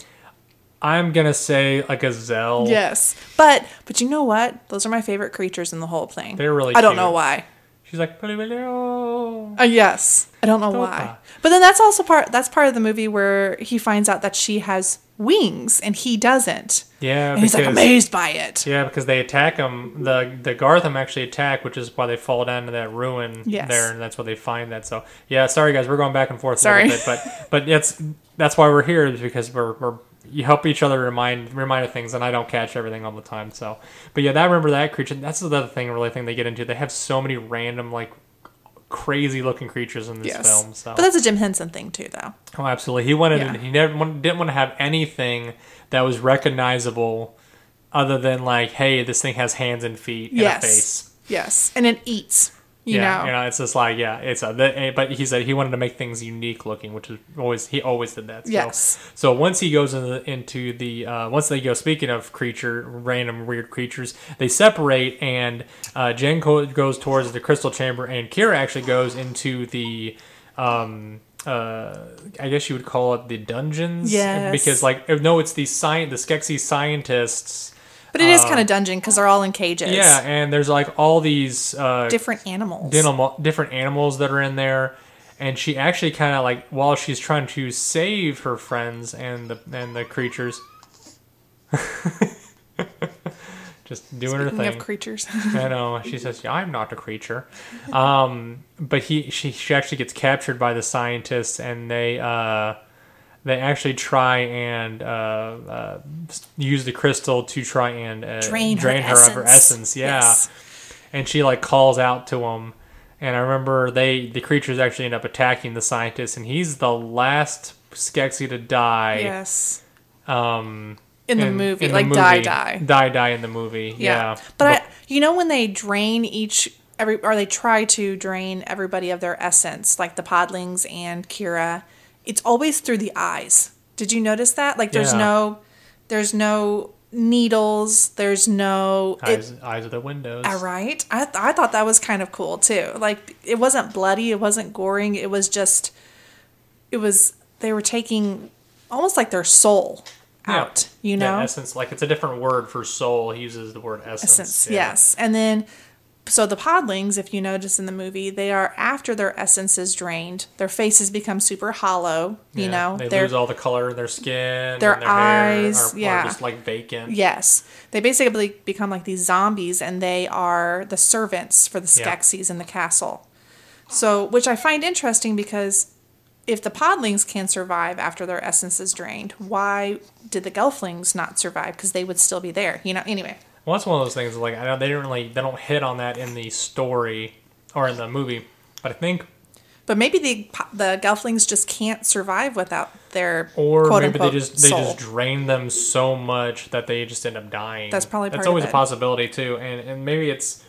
I'm gonna say like a gazelle. yes, but but you know what? Those are my favorite creatures in the whole thing. They're really I don't cute. know why. She's like. Uh, yes, I don't know Topa. why. But then that's also part. That's part of the movie where he finds out that she has wings and he doesn't, yeah, and he's like amazed by it. Yeah, because they attack him. The the Garthim actually attack, which is why they fall down to that ruin Yes. there, and that's where they find that. So yeah, sorry guys, we're going back and forth Sorry. a little bit, but but that's that's why we're here is because we're we're you help each other remind remind of things, and I don't catch everything all the time. So, but yeah, that remember that creature. That's the other thing, really thing they get into. They have so many random like crazy looking creatures in this Yes, film. So but that's a Jim Henson thing too, though. Oh, absolutely. He wanted. Yeah. He never didn't want to have anything that was recognizable, other than like, hey, this thing has hands and feet and Yes. a face. Yes, and it eats. You yeah, know. you know, it's just like, yeah, it's a. The, but he said he wanted to make things unique looking, which is always he always did that. So, Yes. So once he goes into the, into the uh, once they go, speaking of creature, random weird creatures, they separate, and uh, Jen co- goes towards the crystal chamber, and Kira actually goes into the. Um, uh, I guess you would call it the dungeons. Yes. Because like no, it's the sci- the Skeksis scientists. But it is kind of dungeon because they're all in cages. Uh, Yeah, and there's like all these uh, Different animals. animal, different animals that are in there, and she actually kind of like while she's trying to save her friends and the and the creatures, just doing her Speaking thing. of creatures. I know. She says, yeah, "I'm not a creature," um, but he she she actually gets captured by the scientists, and they uh, they actually try and uh, uh, use the crystal to try and uh, Drain her drain her of her essence. Yeah Yes. and she like calls out to him and i remember they the creatures actually end up attacking the scientist and he's the last skeksis to die Yes. um In the movie, in the like die, movie. die. die die in the movie yeah, But, I, you know when they drain each every or they try to drain everybody of their essence, like the podlings and Kira, it's always through the eyes. Did you notice that? Like there's Yeah. no there's no needles, there's no it, eyes, eyes of the windows all right. I th- I thought that was kind of cool too. Like it wasn't bloody, it wasn't goring, it was just it was they were taking almost like their soul Yeah. out, you Yeah, know? essence like it's a different word for soul he uses the word essence, essence. yeah. Yes. And then, so the podlings, if you notice in the movie, they are after their essence is drained, their faces become super hollow. You Yeah, know, they lose all the color in their skin their their eyes, hair are, yeah. are just like vacant yes, they basically become like these zombies, and they are the servants for the Yeah. Skeksis in the castle. So, which I find interesting because. If the podlings can survive after their essence is drained, why did the gelflings not survive? Because they would still be there, you know. Anyway, Well, that's one of those things. Like I know they didn't really they don't hit on that in the story or in the movie, but I think But maybe the the Gelflings just can't survive without their or quote maybe they unquote just they soul. just drain them so much that they just end up dying. That's probably that's always a possibility too, and and maybe it's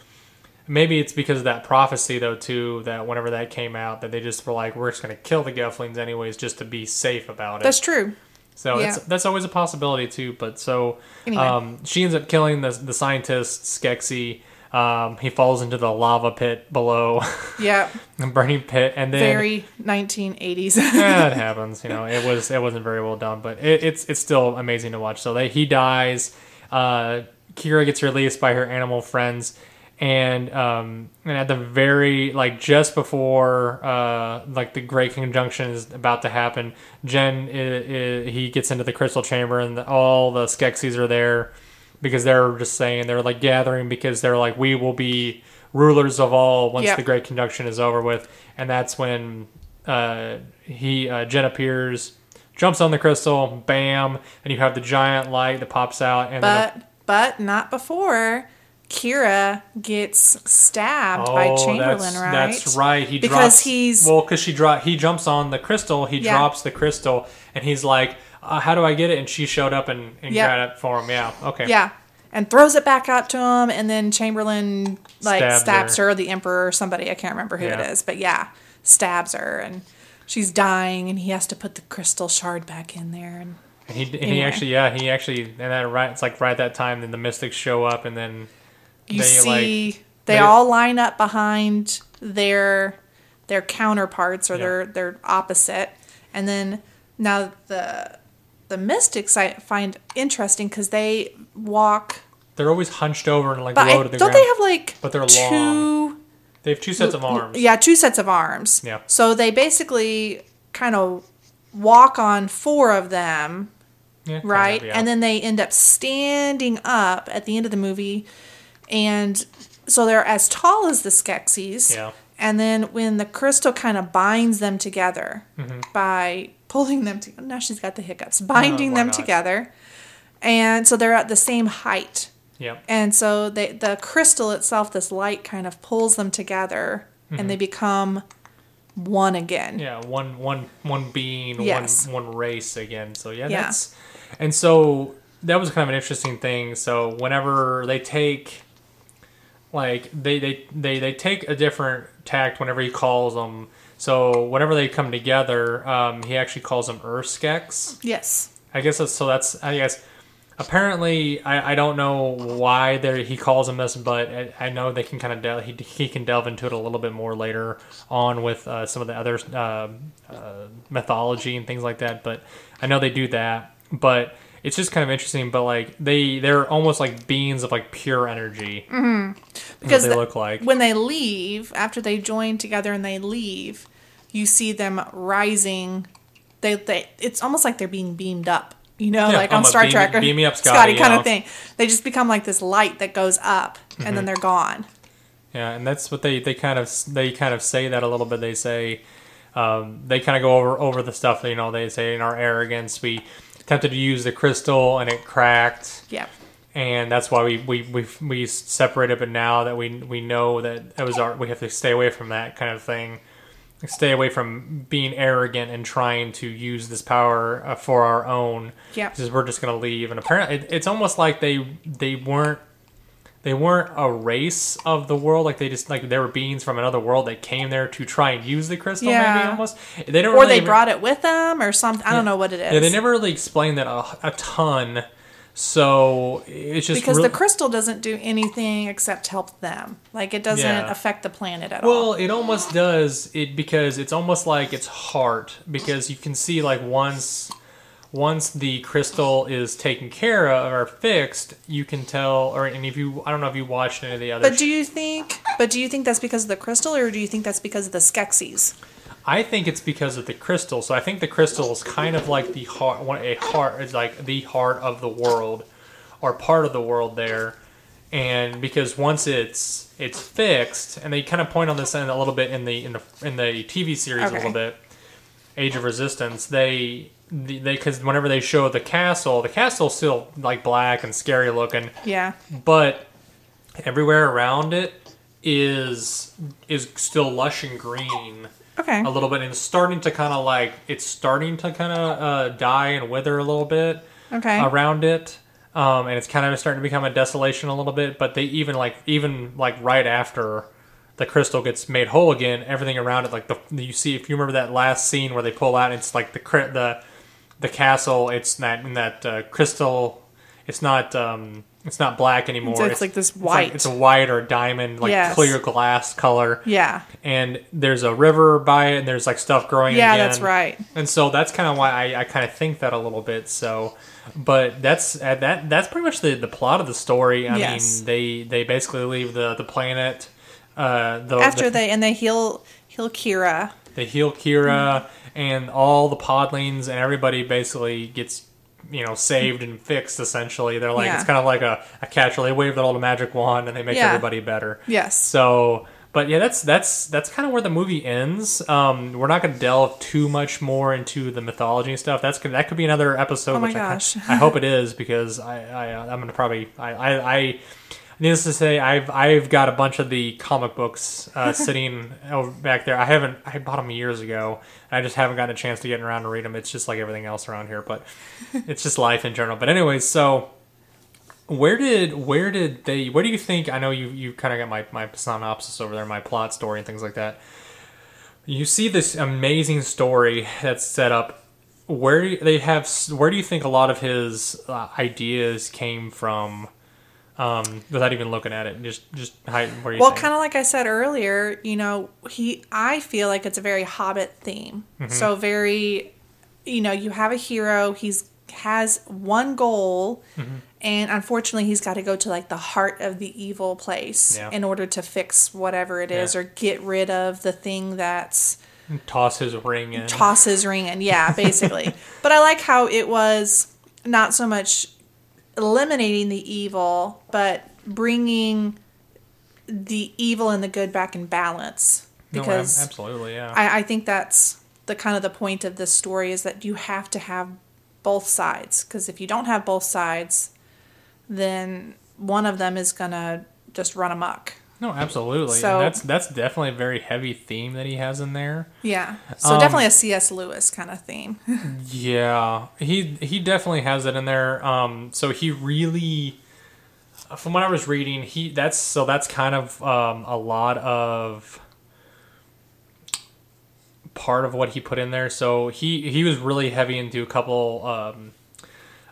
maybe it's because of that prophecy though too that whenever that came out that they just were like we're just gonna kill the Gelflings anyways just to be safe about it. That's true. So it's, that's always a possibility too. But so Anyway. um, she ends up killing the the scientist Skeksis. Um, he falls into the lava pit below, Yeah. the burning pit, and then Very 1980s. yeah, it happens. You know, it was it wasn't very well done, but it, it's it's still amazing to watch. So they he dies. Uh, Kira gets released by her animal friends, and um, and at the very like just before uh like the Great Conjunction is about to happen, Jen i i he gets into the crystal chamber, and all the Skeksis are there because they're just saying they're like gathering because they're like we will be rulers of all once Yep. the great conjunction is over with and that's when uh, he uh, Jen appears jumps on the crystal bam and you have the giant light that pops out and but but not before Kira gets stabbed Oh, by Chamberlain, that's, right? That's right. He Because drops, he's- well, because she drop he jumps on the crystal. He Yeah. drops the crystal, and he's like, uh, "How do I get it?" And she showed up and, and Yep. got it for him. Yeah. Okay. Yeah. And throws it back up to him, and then Chamberlain like Stabs stabs, her. her. the Emperor or somebody. I can't remember who Yeah. it is, but yeah, stabs her, and she's dying, and he has to put the crystal shard back in there. And And he and he actually yeah he actually and then right it's like right that time then the mystics show up and then you They, see like- they, they- all line up behind their their counterparts or Yeah. their their opposite, and then now the the mystics I find interesting because they walk. they're always hunched over and like But low I, to the don't ground. they have like But they're two? long. They have two sets of arms. Yeah, two sets of arms. Yeah. So they basically kind of walk on four of them, Yeah, kind of, right? yeah. And then they end up standing up at the end of the movie. And so they're as tall as the Skeksis. Yeah. And then when the crystal kind of binds them together Mm-hmm. by pulling them together, now she's got the hiccups, binding why them not? together. And so they're at the same height. yeah. And so they, the crystal itself, this light kind of pulls them together and they become one again. Mm-hmm. Yeah, one one one being, Yes. one one race again. So yeah, Yeah. that's and so that was kind of an interesting thing. So whenever they take like they they they, they take a different tact whenever he calls them. So whenever they come together, um, he actually calls them urSkeks. Yes. I guess that's, so. That's I guess. Apparently, I, I don't know why he calls them this, but I, I know they can kind of del- he, he can delve into it a little bit more later on with uh, some of the other uh, uh, mythology and things like that. But I know they do that. But it's just kind of interesting. But like they they're almost like beings of like pure energy. Mm-hmm. Because they the- look like When they leave, after they join together and they leave, you see them rising. They, they it's almost like they're being beamed up. You know, Yeah, like I'm on Star beam- Trek or beam me up, Scotty, kind yeah. of thing. They just become like this light that goes up and Mm-hmm. then they're gone. Yeah, and that's what they, they kind of they kind of say that a little bit. They say um, they kind of go over over the stuff. You know, they say in our arrogance we attempted to use the crystal and it cracked, Yeah. and that's why we we we, we separated. But now that we we know that it was our we have to stay away from that kind of thing. Stay away from being arrogant and trying to use this power uh, for our own. Yeah. because we're just gonna leave. And apparently, it, it's almost like they they weren't they weren't a race of the world like they just like they were beings from another world that came there to try and use the crystal maybe Yeah. almost they don't Or really they even- brought it with them or something. I don't know what it is. yeah they never really explained that a, a ton so it's just because the crystal doesn't do anything except help them. Like it doesn't Yeah. affect the planet at well all. Well, it almost does it because it's almost like its heart because you can see like once once the crystal is taken care of or fixed you can tell or and if you i don't know if you watched any of the other But do you think? But do you think that's because of the crystal, or do you think that's because of the Skeksis? I think it's because of the crystal. So I think the crystal is kind of like the heart, a heart is like the heart of the world, or part of the world there. And because once it's it's fixed, and they kind of point on this in a little bit in the in the in the TV series a little bit, Age of Resistance. They they because whenever they show the castle, the castle's still like black and scary looking, Yeah. but everywhere around it is is still lush and green Okay. a little bit and it's starting to kind of like it's starting to kind of uh, die and wither a little bit Okay. around it um, and it's kind of starting to become a desolation a little bit but they even like even like right after the crystal gets made whole again everything around it like the you see if you remember that last scene where they pull out it's like the the the castle. It's that in that uh, crystal. It's not. Um, it's not black anymore. It's- it's like this It's, white. it's a white or diamond, like Yes. clear glass color. Yeah. And there's a river by it, and there's like stuff growing. Yeah, again. that's right. And so that's kind of why I, I kind of think that a little bit. So, but that's uh, that that's pretty much the, the plot of the story. I Yes. mean, they they basically leave the the planet. Uh, the, After the, they and they heal heal Kira. they heal Kira and all the podlings and everybody basically gets you know saved and fixed. Essentially, they're like Yeah. it's kind of like a, a catcher. They wave that old magic wand and they make Yeah. everybody better. Yes. So, but yeah, that's that's that's kind of where the movie ends. Um, we're not going to delve too much more into the mythology and stuff. That's that could be another episode. Oh my which I, gosh. I hope it is because I, I I'm gonna probably I I. I Needless to say, I've I've got a bunch of the comic books uh, sitting over back there. I haven't I bought them years ago. I just haven't gotten a chance to get around to read them. It's just like everything else around here, but it's just life in general. But anyways, so where did where did they where do you think i know you you kind of got my my synopsis over there my plot story and things like that you see this amazing story that's set up where do they have where do you think a lot of his uh, ideas came from um without even looking at it just just how, where you Well, kind of like I said earlier, you know, he I feel like it's a very Hobbit theme. Mm-hmm. So very, you know, you have a hero. He's has one goal, Mm-hmm. and unfortunately, he's got to go to like the heart of the evil place Yeah. in order to fix whatever it is Yeah. or get rid of the thing that's toss his ring in tosses his ring in. Yeah, basically. but I like how it was not so much eliminating the evil, but bringing the evil and the good back in balance. No, Because absolutely yeah I, I think that's the kind of the point of this story is that you have to have both sides. Because if you don't have both sides, then one of them is gonna just run amok. No absolutely So- and that's that's definitely a very heavy theme that he has in there Yeah. So Um, definitely a C.S. Lewis kind of theme. Yeah, he he definitely has it in there. Um, so he really, from what I was reading, he that's so that's kind of um, a lot of part of what he put in there. So he he was really heavy into a couple um,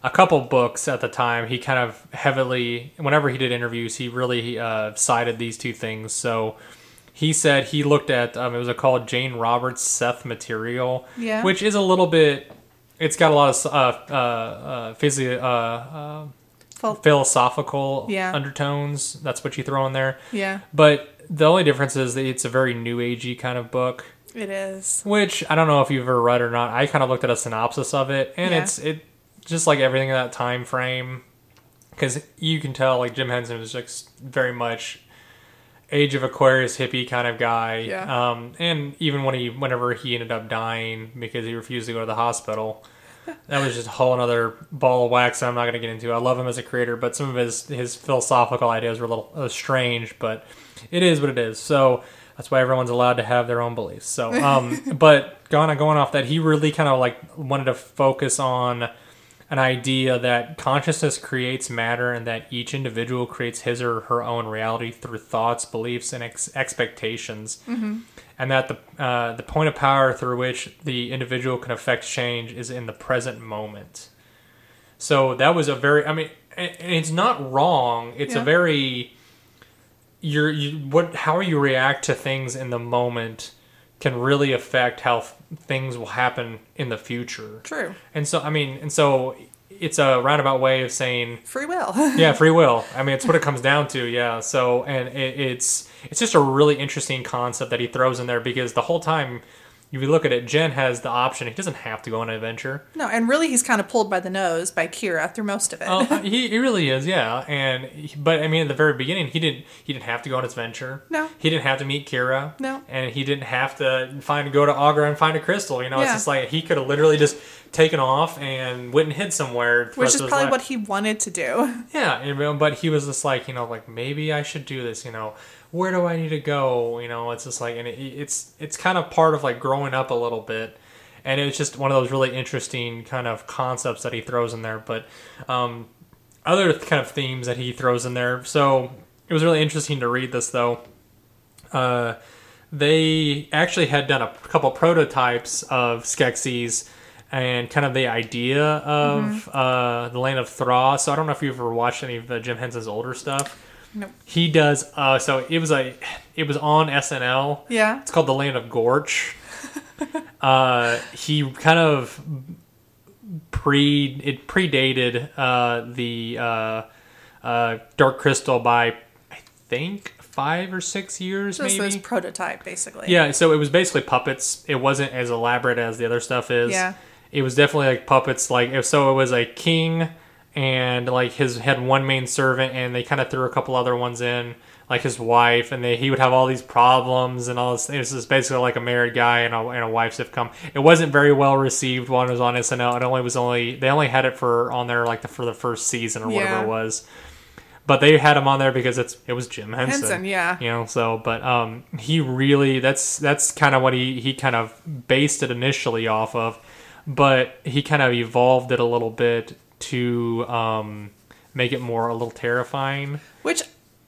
a couple books at the time. He kind of heavily whenever he did interviews, he really uh, cited these two things. So he said he looked at um, it was a called Jane Roberts Seth material, Yeah. which is a little bit. It's got a lot of uh, uh, uh, physio, uh, uh, philosophical Yeah. undertones. That's what you throw in there. yeah, But the only difference is that it's a very new agey kind of book, it is. which I don't know if you've ever read or not. I kind of looked at a synopsis of it, and Yeah. it's it just like everything in that time frame, because you can tell like Jim Henson is just very much Age of Aquarius hippie kind of guy. Yeah. Um, and even when he whenever he ended up dying because he refused to go to the hospital. That was just a whole another ball of wax that I'm not going to get into. I love him as a creator, but some of his his philosophical ideas were a little uh, strange, but it is what it is. So that's why everyone's allowed to have their own beliefs. So, um, but going going off that, he really kind of like wanted to focus on an idea that consciousness creates matter and that each individual creates his or her own reality through thoughts, beliefs, and ex- expectations. And that the uh, the point of power through which the individual can affect change is in the present moment. So that was a very, I mean, it's not wrong. It's a very, you're, you, what, how you react to things in the moment can really affect how th- things will happen in the future. True. And so, I mean, and so it's a roundabout way of saying, Free will. yeah, free will. I mean, it's what it comes down to. Yeah. So, and it, it's it's just a really interesting concept that he throws in there because the whole time, if you look at it, Jen has the option. He doesn't have to go on an adventure. no, and really he's kind of pulled by the nose by Kira through most of it. Oh, uh, he, he really is, yeah. And he- but I mean, at the very beginning, he didn't he didn't have to go on his venture. No. he didn't have to meet Kira. No. and he didn't have to find go to Aughra and find a crystal. You know, it's just like he could have literally just taken off and went and hid somewhere. Which is probably life. what he wanted to do. Yeah, and, but he was just like, you know, like maybe I should do this. You know, where do I need to go? You know, it's just like, and it, it's it's kind of part of like growing up a little bit, and it's just one of those really interesting kind of concepts that he throws in there. But um, other kind of themes that he throws in there. So it was really interesting to read this though. Uh, they actually had done a couple prototypes of Skeksis and kind of the idea of Mm-hmm. uh, the Land of Thra. So I don't know if you've ever watched any of uh, Jim Henson's older stuff. Nope. He does. Uh, so it was a, it was on SNL. Yeah. It's called The Land of Gorch. uh, he kind of pre it predated uh, the uh, uh, Dark Crystal by I think five or six years, Just maybe. prototype, basically. Yeah, so it was basically puppets. It wasn't as elaborate as the other stuff is. Yeah. It was definitely like puppets. Like if so, it was a king, and like his had one main servant, and they kind of threw a couple other ones in, like his wife, and they he would have all these problems and all this. It was basically like a married guy and a, and a wife sitcom. It wasn't very well received when it was on SNL. It only was only they only had it for on there like the, for the first season or whatever Yeah. it was. But they had him on there because it's it was Jim Henson. Henson, yeah. You know, so but um he really that's that's kind of what he he kind of based it initially off of, but he kind of evolved it a little bit to um make it more a little terrifying. Which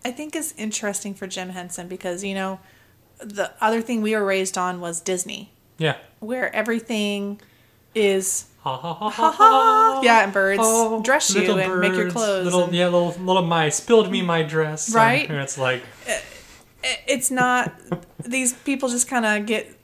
I think is interesting for Jim Henson because, you know, the other thing we were raised on was Disney, Yeah. where everything is Ha ha ha ha ha. Yeah, and birds Oh, dress you and make your clothes. Little and- yeah, little little mice build me my dress. Right? And it's like It's not, these people just kind of get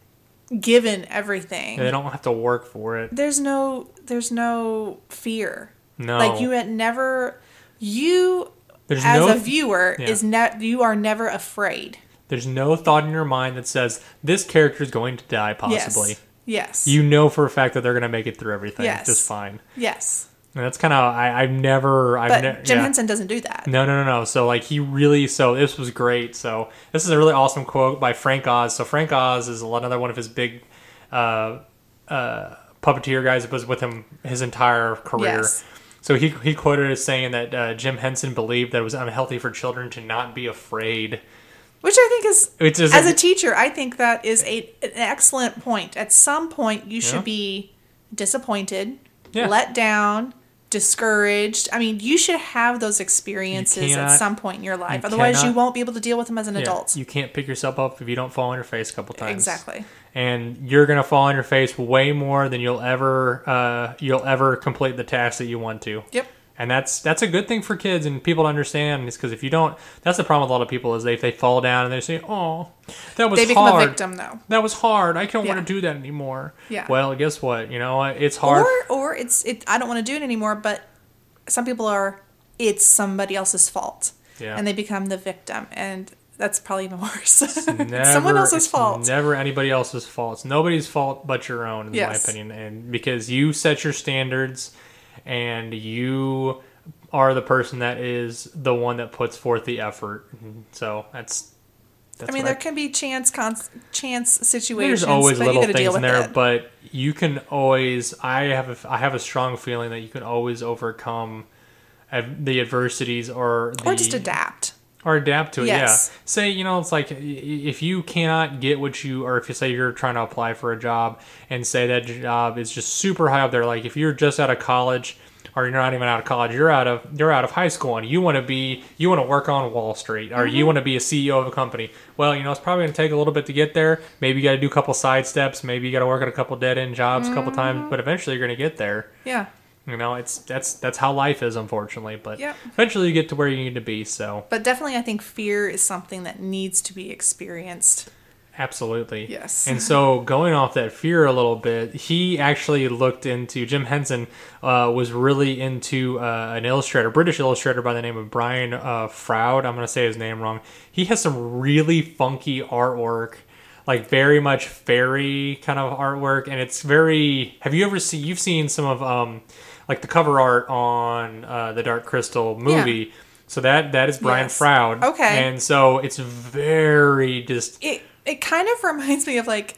given everything. they don't have to work for it. There's no, there's no fear. No. Like you had never, you There's as no a viewer Yeah. is ne- you are never afraid. there's no thought in your mind that says this character is going to die possibly. Yes. Yes. You know for a fact that they're going to make it through everything Yes. just fine. yes. And that's kind of I, I've never I've But ne- Jim yeah. Henson doesn't do that. No, no, no, no. So like he really so this was great. So this is a really awesome quote by Frank Oz. So Frank Oz is another one of his big uh, uh, puppeteer guys that was with him his entire career. Yes. So he he quoted as saying that uh, Jim Henson believed that it was unhealthy for children to not be afraid. Which I think is, Which is as a teacher, I think that is a, an excellent point. At some point, you should Yeah. be disappointed, Yeah. let down, discouraged. I mean, you should have those experiences at some point in your life. you Otherwise, you won't be able to deal with them as an yeah, adult. you can't pick yourself up if you don't fall on your face a couple times. Exactly. and you're gonna fall on your face way more than you'll ever uh, you'll ever complete the task that you want to. Yep. And that's that's a good thing for kids and people to understand. Is because if you don't, that's the problem with a lot of people is they if they fall down and they say, "Oh, that was They become hard. a victim, though. That was hard. I don't Yeah. want to do that anymore." Yeah. Well, guess what? You know, it's hard. Or, or it's it. I don't want to do it anymore. But some people are. It's somebody else's fault, Yeah. and they become the victim, and that's probably even worse. Never, Someone else's it's fault. Never anybody else's fault. It's nobody's fault but your own, in my opinion. And because you set your standards, and you are the person that is the one that puts forth the effort. Mm-hmm. So that's. that's I mean, what there can be chance cons- chance situations. there's always but you little gotta deal things in there, it. but you can always. I have a, I have a strong feeling that you can always overcome the adversities or the, or just adapt. Or adapt to it. Yes. Yeah. Say you know it's like if you cannot get what you or if you say you're trying to apply for a job and say that job is just super high up there. Like if you're just out of college or you're not even out of college, you're out of you're out of high school and you want to be you want to work on Wall Street or Mm-hmm. you want to be a CEO of a company. Well, you know it's probably going to take a little bit to get there. Maybe you got to do a couple side steps. Maybe you got to work at a couple dead end jobs a couple Mm-hmm. times, but eventually you're going to get there. Yeah, You know, it's that's that's how life is, unfortunately. But Yep. eventually you get to where you need to be. So but definitely, I think fear is something that needs to be experienced. Absolutely. Yes. And so going off that fear a little bit, he actually looked into Jim Henson uh, was really into uh, an illustrator, British illustrator by the name of Brian uh, Froud. I'm going to say his name wrong. He has some really funky artwork. Like very much fairy kind of artwork, and it's very. Have you ever seen? You've seen some of um, like the cover art on uh, the Dark Crystal movie. So that that is Brian Yes. Froud. Okay. And so it's very just It it kind of reminds me of like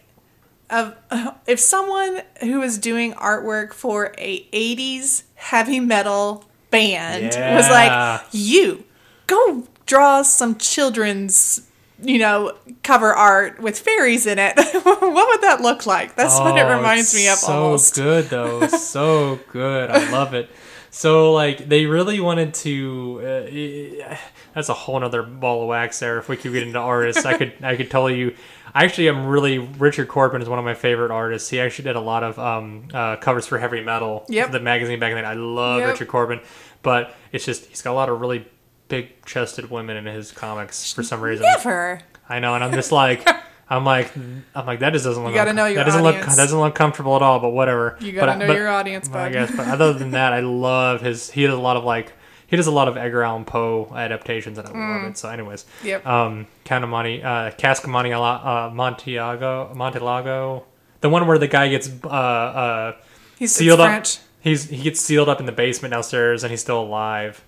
of if someone who was doing artwork for a 80s heavy metal band was like you go draw some children's you know cover art with fairies in it what would that look like that's what it Oh, reminds me of so almost good though so good i love it So like they really wanted to. Uh, that's a whole nother ball of wax there. If we could get into artists, I could I could tell you. Actually, I actually am really Richard Corbin is one of my favorite artists. He actually did a lot of um, uh, covers for Heavy Metal, Yep. the magazine back then. I love Yep. Richard Corbin, but it's just he's got a lot of really big chested women in his comics for some reason. Never. I know, and I'm just like, I'm like, I'm like that just doesn't look. You gotta know your that doesn't look audience. that doesn't look comfortable at all. But whatever. You gotta But- know but- your audience, I guess, but other than that, I love his. He does a lot of like he does a lot of Edgar Allan Poe adaptations, and I love Mm. it. So, anyways, Yep. um, Count of Monte, uh, Cask of Monte, uh, Montiago, Montelago, the one where the guy gets uh, uh, He's sealed up. He's he gets sealed up in the basement downstairs, and he's still alive.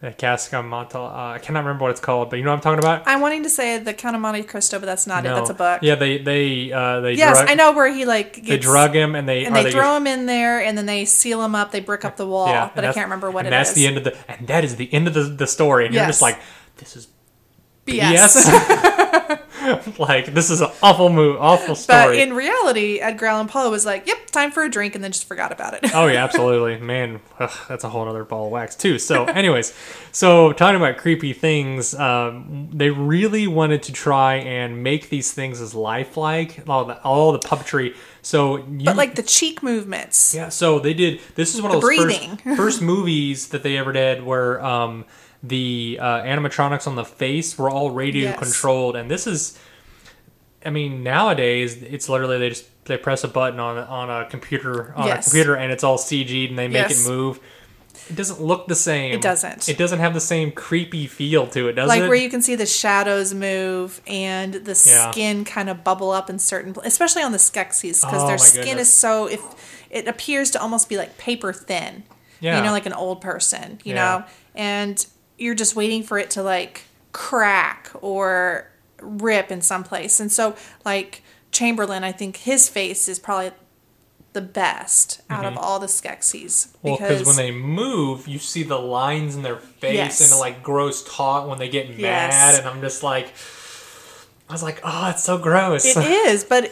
The Cask of Monte, uh, I cannot remember what it's called, but you know what I'm talking about. I'm wanting to say the Count of Monte Cristo, but that's not it. That's a book. Yeah, they they uh, they yes, drug, I know where he like gets, they drug him and they and or they throw him in there, and then they seal him up. They brick up the wall, yeah, but I can't remember what and it that's is. the end of the and that is the end of the, the story, and you're Yes. just like, this is BS. BS. like this is an awful move, awful But in reality, Edgar Allan Poe was like, "Yep, time for a drink," and then just forgot about it. oh yeah, absolutely, man. Ugh, that's a whole other ball of wax too. So, anyways, so talking about creepy things, um, they really wanted to try and make these things as lifelike, all the all the puppetry. So you, but like the cheek movements. Yeah, so they did. This is one of The those breathing. first, first movies that they ever did where um, the uh, animatronics on the face were all radio Yes. controlled, and this is. I mean, nowadays it's literally they just they press a button on on a computer on Yes. a computer and it's all CG'd and they make Yes. it move. It doesn't look the same. It doesn't. It doesn't have the same creepy feel to it, does like it? where you can see the shadows move and the Yeah. skin kind of bubble up in certain especially on the Skeksis because Oh, their skin goodness. is so if it appears to almost be like paper thin Yeah. you know like an old person you Yeah. know and you're just waiting for it to like crack or rip in some place and so like chamberlain i think his face is probably the best out of all the Skeksis Mm-hmm. Well, because when they move, you see the lines in their face Yes. and it like grows taut when they get mad, Yes. and I'm just like, I was like, oh, it's so gross. It is, but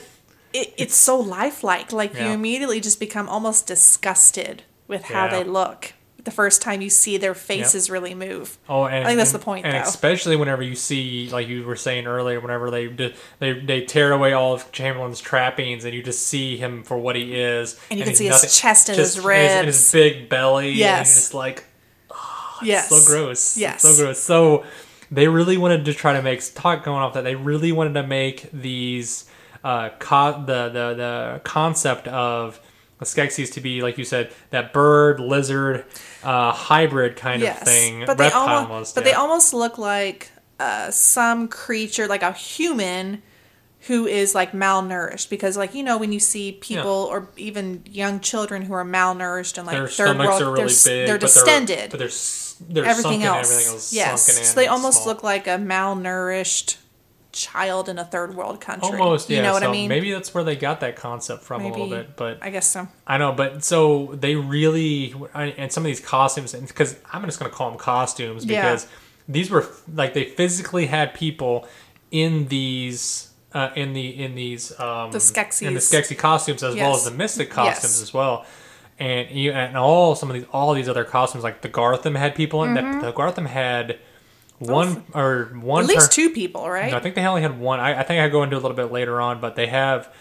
it, it's so lifelike. Like you immediately just become almost disgusted with how Yeah. they look the first time you see their faces really move. Oh, and, I think that's and- the point, and though. especially whenever you see, like you were saying earlier, whenever they they they tear away all of Chamberlain's trappings, and you just see him for what he is, And you can see his chest and his and ribs. his big belly, and Yes. just like, yes. so gross. Yes. So gross. So they really wanted to try to make talk going off that they really wanted to make these uh co- the the the concept of Skeksis to be like you said that bird lizard uh hybrid kind Yes. of thing But they almost, almost but yeah. they almost look like uh, some creature, like a human who is like malnourished because like you know when you see people or even young children who are malnourished and like their third stomachs world are really they're, big they're but distended they're, but they're they're everything sunken else. everything else yes, so they almost small. look like a malnourished child in a third world country. almost yeah you know what so I mean? maybe that's where they got that concept from a little bit but I guess so. I know, but so they really and some of these costumes, and because I'm just going to call them costumes Yeah. because these were like they physically had people in these uh, in the in these um, The Skeksis. in the Skeksis costumes as well as the Mystic costumes Yes. as well. And you, and all some of these all these other costumes like the Garthim had people in that the Garthim had one or one. At least per- two people, right? no, I think they only had one. I, I think I go into a little bit later on, but they have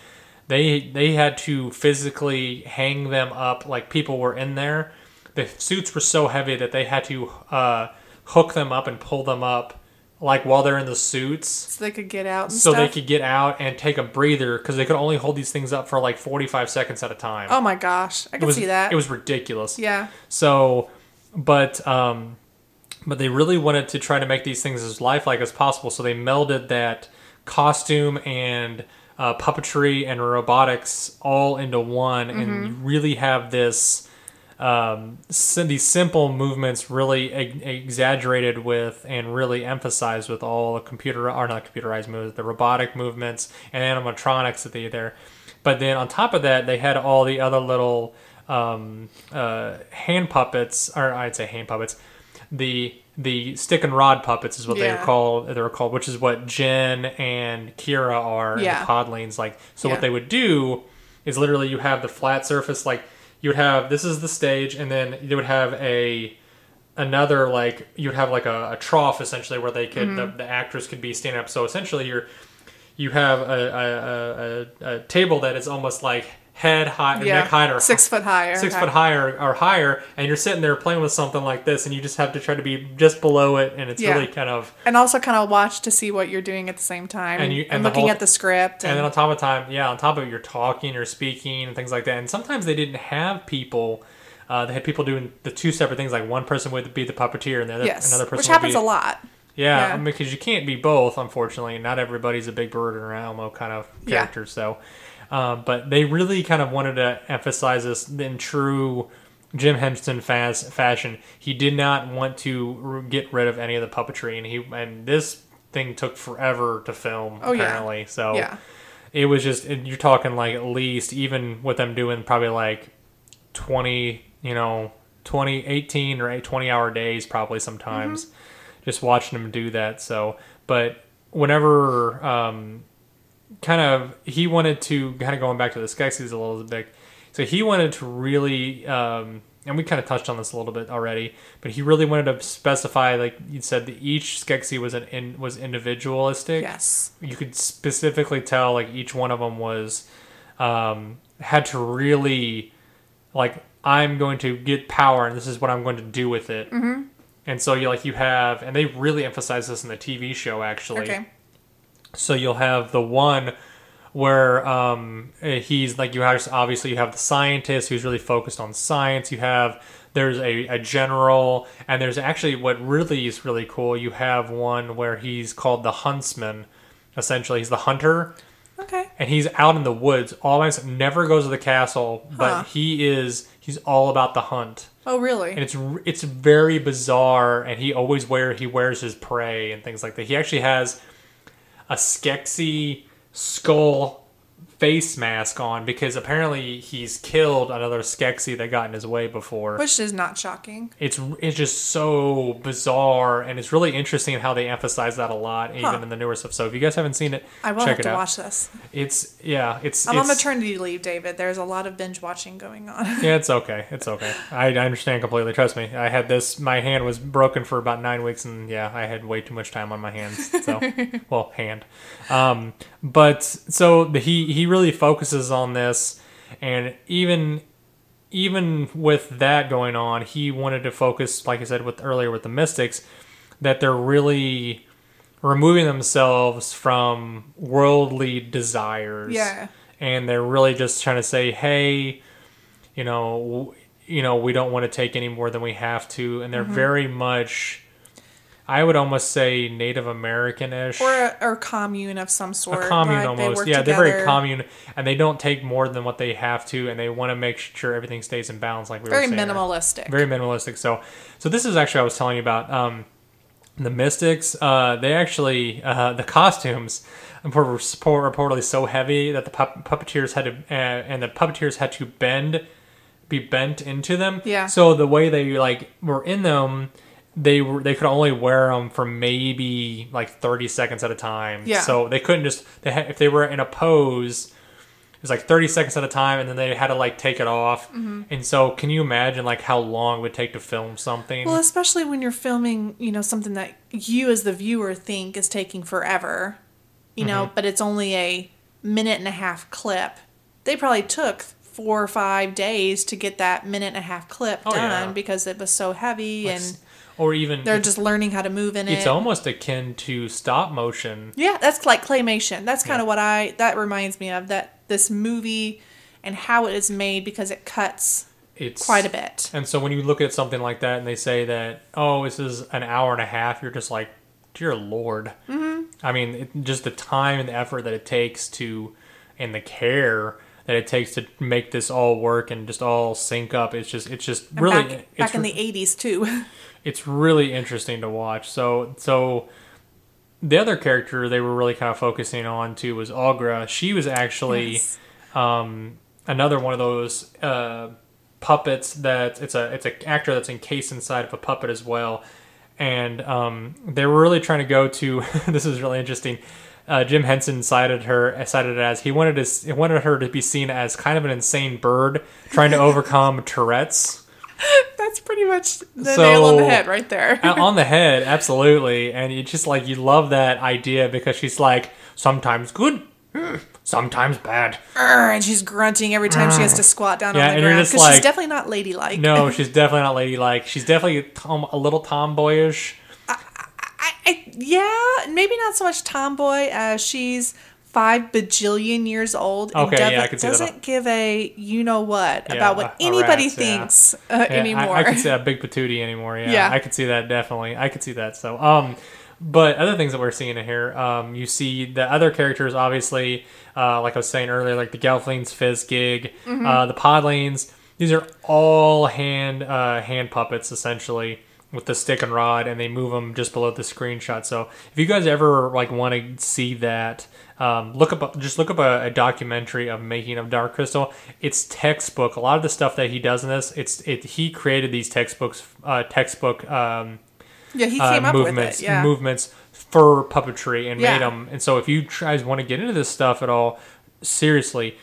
they they had to physically hang them up like people were in there. The suits were so heavy that they had to uh, hook them up and pull them up like while they're in the suits. so they could get out and So stuff. they could get out and take a breather because they could only hold these things up for like forty-five seconds at a time. oh my gosh, I can was see that. it was ridiculous. yeah. So, but um, but they really wanted to try to make these things as lifelike as possible. So they melded that costume and uh, puppetry and robotics all into one, and Mm-hmm. you really have this um, these simple movements really ex- exaggerated with and really emphasized with all the computer or not computerized moves, the robotic movements and animatronics that they there. But then on top of that, they had all the other little um, uh, hand puppets, or I'd say hand puppets, the the stick and rod puppets is what they Yeah. were called. They were called, which is what Jen and Kira are Yeah. in the Podlings. Like, so Yeah. what they would do is literally you have the flat surface, like you would have this is the stage, and then you would have a another like you would have like a, a trough essentially where they could Mm-hmm. the, the actors could be standing up. So essentially, you're you have a, a, a, a table that is almost like head high, Yeah. neck height, or Six foot higher. six foot higher or higher, and you're sitting there playing with something like this, and you just have to try to be just below it, and it's Yeah. really kind of And also kind of watch to see what you're doing at the same time. And And, you- and the looking whole- at the script. And, And then on top of time, yeah, on top of it, you're talking, you're speaking, and things like that. And sometimes they didn't have people. Uh, they had people doing the two separate things. Like one person would be the puppeteer, and the other, yes. another person Which happens be, a lot. Yeah, Yeah. I mean, because you can't be both. Unfortunately, not everybody's a Big Bird or Elmo kind of character. So, um, but they really kind of wanted to emphasize this in true Jim Henson fas- fashion. He did not want to get rid of any of the puppetry, and he and this thing took forever to film. Oh, yeah. apparently, so Yeah. it was just you're talking like at least even with them doing probably like 20 you know 20 18 or 20 hour days probably sometimes just watching them do that so but whenever um kind of he wanted to kind of going back to the Skeksis a little bit so he wanted to really um and we kind of touched on this a little bit already, but he really wanted to specify, like you said, that each Skeksis was an in, was individualistic Yes. you could specifically tell like each one of them was um, had to really like I'm going to get power and this is what I'm going to do with it. Mm-hmm. And so you like you have and they really emphasize this in the TV show actually. Okay. So you'll have the one where um, he's like you have obviously you have the scientist who's really focused on science. You have there's a, a general and there's actually what really is really cool. You have one where he's called the huntsman. Essentially, he's the hunter Okay. and he's out in the woods. Always never goes to the castle, but Huh. he is he's all about the hunt Oh, really? and it's it's very bizarre and he always wear he wears his prey and things like that he actually has a Skeksis skull face mask on because apparently he's killed another Skeksis that got in his way before Which is not shocking. it's it's just so bizarre and it's really interesting how they emphasize that a lot even in the newer stuff so if you guys haven't seen it I will check have it to out watch this. it's yeah it's I'm on maternity leave, David. There's a lot of binge watching going on. Yeah, it's okay. It's okay. I, I understand completely. Trust me. I had this. My hand was broken for about nine weeks, and yeah, I had way too much time on my hands. So, well, hand. Um, but so the, he he really focuses on this, and even even with that going on, he wanted to focus, like I said with earlier with the Mystics, that they're really removing themselves from worldly desires Yeah. and they're really just trying to say, "Hey, you know, w- you know, we don't want to take any more than we have to," and they're Mm-hmm. very much, I would almost say, Native American-ish, Or a, or commune of some sort. a commune like almost. work Yeah, they're very commune, and they don't take more than what they have to, and they want to make sure everything stays in balance, like we Very were saying. Very minimalistic. Very minimalistic. So, so this is actually I was telling you about. Um, the Mystics, uh, they actually uh, the costumes were support- reportedly so heavy that the pup- puppeteers had to uh, and the puppeteers had to bend, be bent into them. Yeah. So the way they like were in them, they were they could only wear them for maybe like thirty seconds at a time. Yeah. So they couldn't just they had, if they were in a pose. It was like 30 seconds at a time, and then they had to like take it off. Mm-hmm. And so, can you imagine like how long it would take to film something? Well, especially when you're filming, you know, something that you as the viewer think is taking forever, you know, Mm-hmm. but it's only a minute and a half clip. They probably took four or five days to get that minute and a half clip Oh, done yeah. because it was so heavy and or even they're just learning how to move in it's it. It's almost akin to stop motion. Yeah, that's like claymation. That's kind Yeah. of what I that reminds me of that this movie and how it is made because it cuts It's quite a bit. And so when you look at something like that and they say that, oh, this is an hour and a half, you're just like, dear lord. Mm-hmm. I mean, it, just the time and the effort that it takes to, and the care that it takes to make this all work and just all sync up. It's just, it's just And really, back, it's, in the 80s too. it's really interesting to watch. So, so the other character they were really kind of focusing on too was Aughra. She was actually Yes. um, another one of those uh, puppets that it's a it's an actor that's encased inside of a puppet as well, and um, they were really trying to go to. this is really interesting. uh, Jim Henson cited her cited it as he wanted to he wanted her to be seen as kind of an insane bird trying to overcome Tourette's. That's pretty much the So- nail on the head right there. Uh, on the head, absolutely. And you just like you love that idea because she's like sometimes good, sometimes bad. And she's grunting every time she has to squat down Yeah, on the ground because she's definitely not ladylike. No, she's definitely not ladylike. She's definitely tom- a little tomboyish. I, I, yeah, maybe not so much tomboy as she's five bajillion years old and Okay, yeah, I doesn't, can see that. doesn't give a you know what Yeah, about what a anybody rat's, yeah. thinks uh, Yeah, anymore. I, I could see a big patootie anymore. Yeah. I could see that definitely. I could see that. So, um, but other things that we're seeing here, um, you see the other characters, obviously, uh, like I was saying earlier, like the Gelflings, Fizzgig, Mm-hmm. uh, the Podlings. These are all hand uh, hand puppets essentially with the stick and rod, and they move them just below the screenshot. So, if you guys ever like want to see that. Um, look up, just look up a, a documentary of making of Dark Crystal. It's textbook. A lot of the stuff that he does in this, it's it. He created these textbooks, uh, textbook um, yeah, he uh, came up movements, with it. Yeah, movements for puppetry and Yeah. made them. And so, if you guys want to get into this stuff at all, seriously,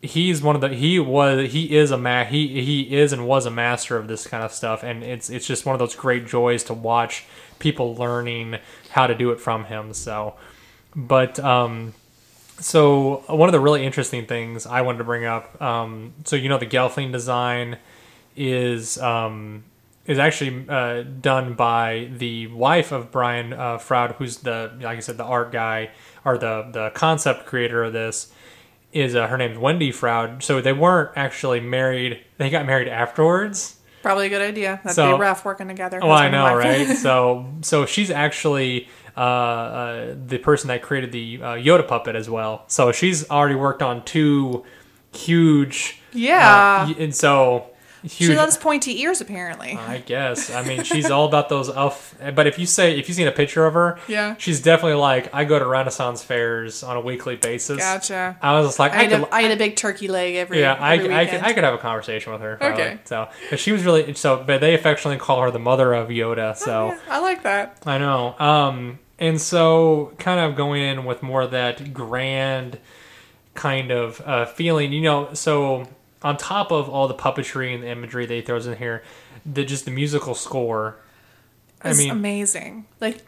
he's one of the he was he is a ma he he is and was a master of this kind of stuff, and it's it's just one of those great joys to watch people learning how to do it from him. So, but um. So one of the really interesting things I wanted to bring up, um, so you know the Gelfling design is um, is actually uh, done by the wife of Brian uh, Froud, who's the like I said the art guy or the the concept creator of this. Is uh, her name's Wendy Froud. So they weren't actually married; they got married afterwards. probably a good idea. That'd So- be rough working together. Oh, I know, right? so, so she's actually uh, uh, the person that created the uh, Yoda puppet as well. So she's already worked on two huge. Yeah. uh, and so huge. she loves pointy ears, apparently. I guess. I mean, she's all about those elf. But if you say, if you've seen a picture of her, Yeah. she's definitely like I go to Renaissance fairs on a weekly basis. Gotcha. I was just like, I I, could, a, I eat a big turkey leg every yeah, I, every I, could. I could have a conversation with her. probably. Okay. So, but she was really so. But they affectionately call her the mother of Yoda. So. Yeah, I like that. I know. Um, and so, kind of going in with more of that grand kind of uh, feeling, you know. So, on top of all the puppetry and the imagery that he throws in here, the just the musical score. I mean, amazing. Like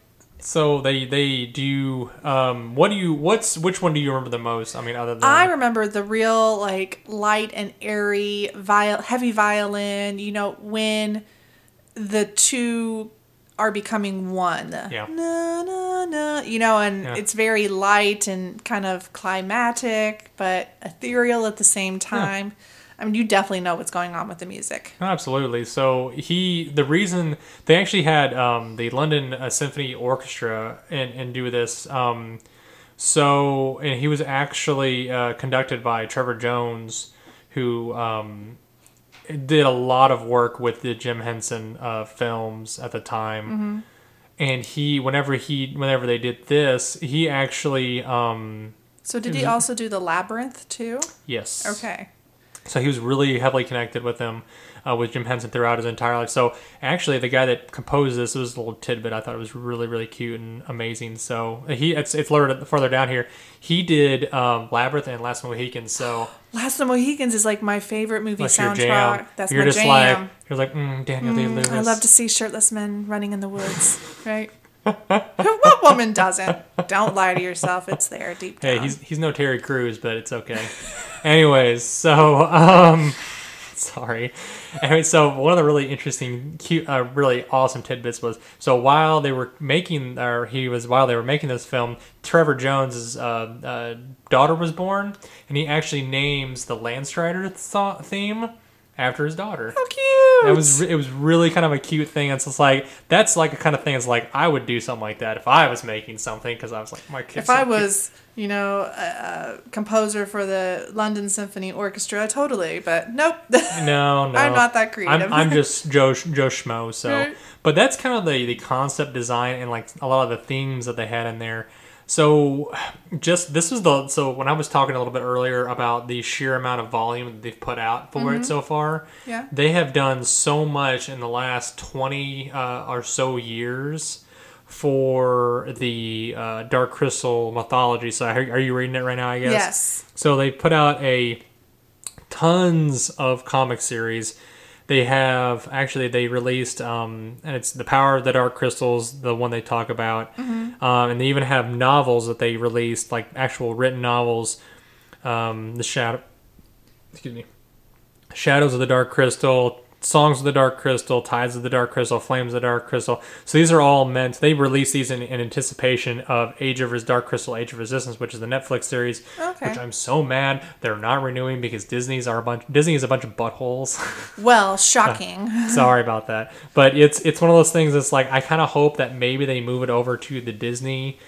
so they they do. Um, what do you? What's which one do you remember the most? I mean, other than I remember the real like light and airy viol- heavy violin, you know, when the two are becoming one. Yeah. Na, na, na, you know, and Yeah. it's very light and kind of climatic, but ethereal at the same time. I mean, you definitely know what's going on with the music. Absolutely. So he, the reason they actually had um, the London uh, Symphony Orchestra and, and do this. Um, so and he was actually uh, conducted by Trevor Jones, who um, did a lot of work with the Jim Henson uh, films at the time. And he, whenever he, whenever they did this, he actually, um, So, did he also do the labyrinth too? yes, Okay. So he was really heavily connected with him, uh, with Jim Henson throughout his entire life. So actually, the guy that composed this was a little tidbit. I thought it was really, really cute and amazing. So he, it's it's further further down here. He did um, Labyrinth and Last Mohican. So Last of the Mohicans is like my favorite movie that's your soundtrack. jam. That's you're my just jam. like you're like mm, Daniel Day Lewis. I love to see shirtless men running in the woods, right? what woman doesn't? Don't lie to yourself. It's there deep down. Hey, he's he's no Terry Crews, but it's okay. Anyways, so um, sorry. Anyway, so one of the really interesting, cute, uh, really awesome tidbits was so while they were making, or he was while they were making this film, Trevor Jones's uh, uh, daughter was born, and he actually names the Landstrider th- theme after his daughter. How cute. That was it was really kind of a cute thing. It's just like that's like a kind of thing. It's like I would do something like that if I was making something because I was like my kids. if I was, you know, a, a composer for the London Symphony Orchestra, totally. But nope. no, no, I'm not that creative. I'm, I'm just Joe Joe Schmo. So, Right. but that's kind of the the concept design and like a lot of the themes that they had in there. So, just this was the so when I was talking a little bit earlier about the sheer amount of volume that they've put out for it so far. Mm-hmm. Yeah. they have done so much in the last twenty uh, or so years for the uh, Dark Crystal mythology. So are, are you reading it right now? I guess. Yes. So they put out a tons of comic series. They have actually they released um, and it's the power of the dark crystals, the one they talk about, um, and they even have novels that they released, like actual written novels. Um, the shadow, excuse me, shadows of the dark crystal, songs of the dark crystal, tides of the dark crystal, flames of the dark crystal. So these are all meant. They released these in, in anticipation of Age of Res- Dark Crystal, Age of Resistance, which is the Netflix series. Okay. Which I'm so mad they're not renewing because Disney's are a bunch. Disney is a bunch of buttholes. Well, shocking. Sorry about that, but it's it's one of those things. that's like I kind of hope that maybe they move it over to the Disney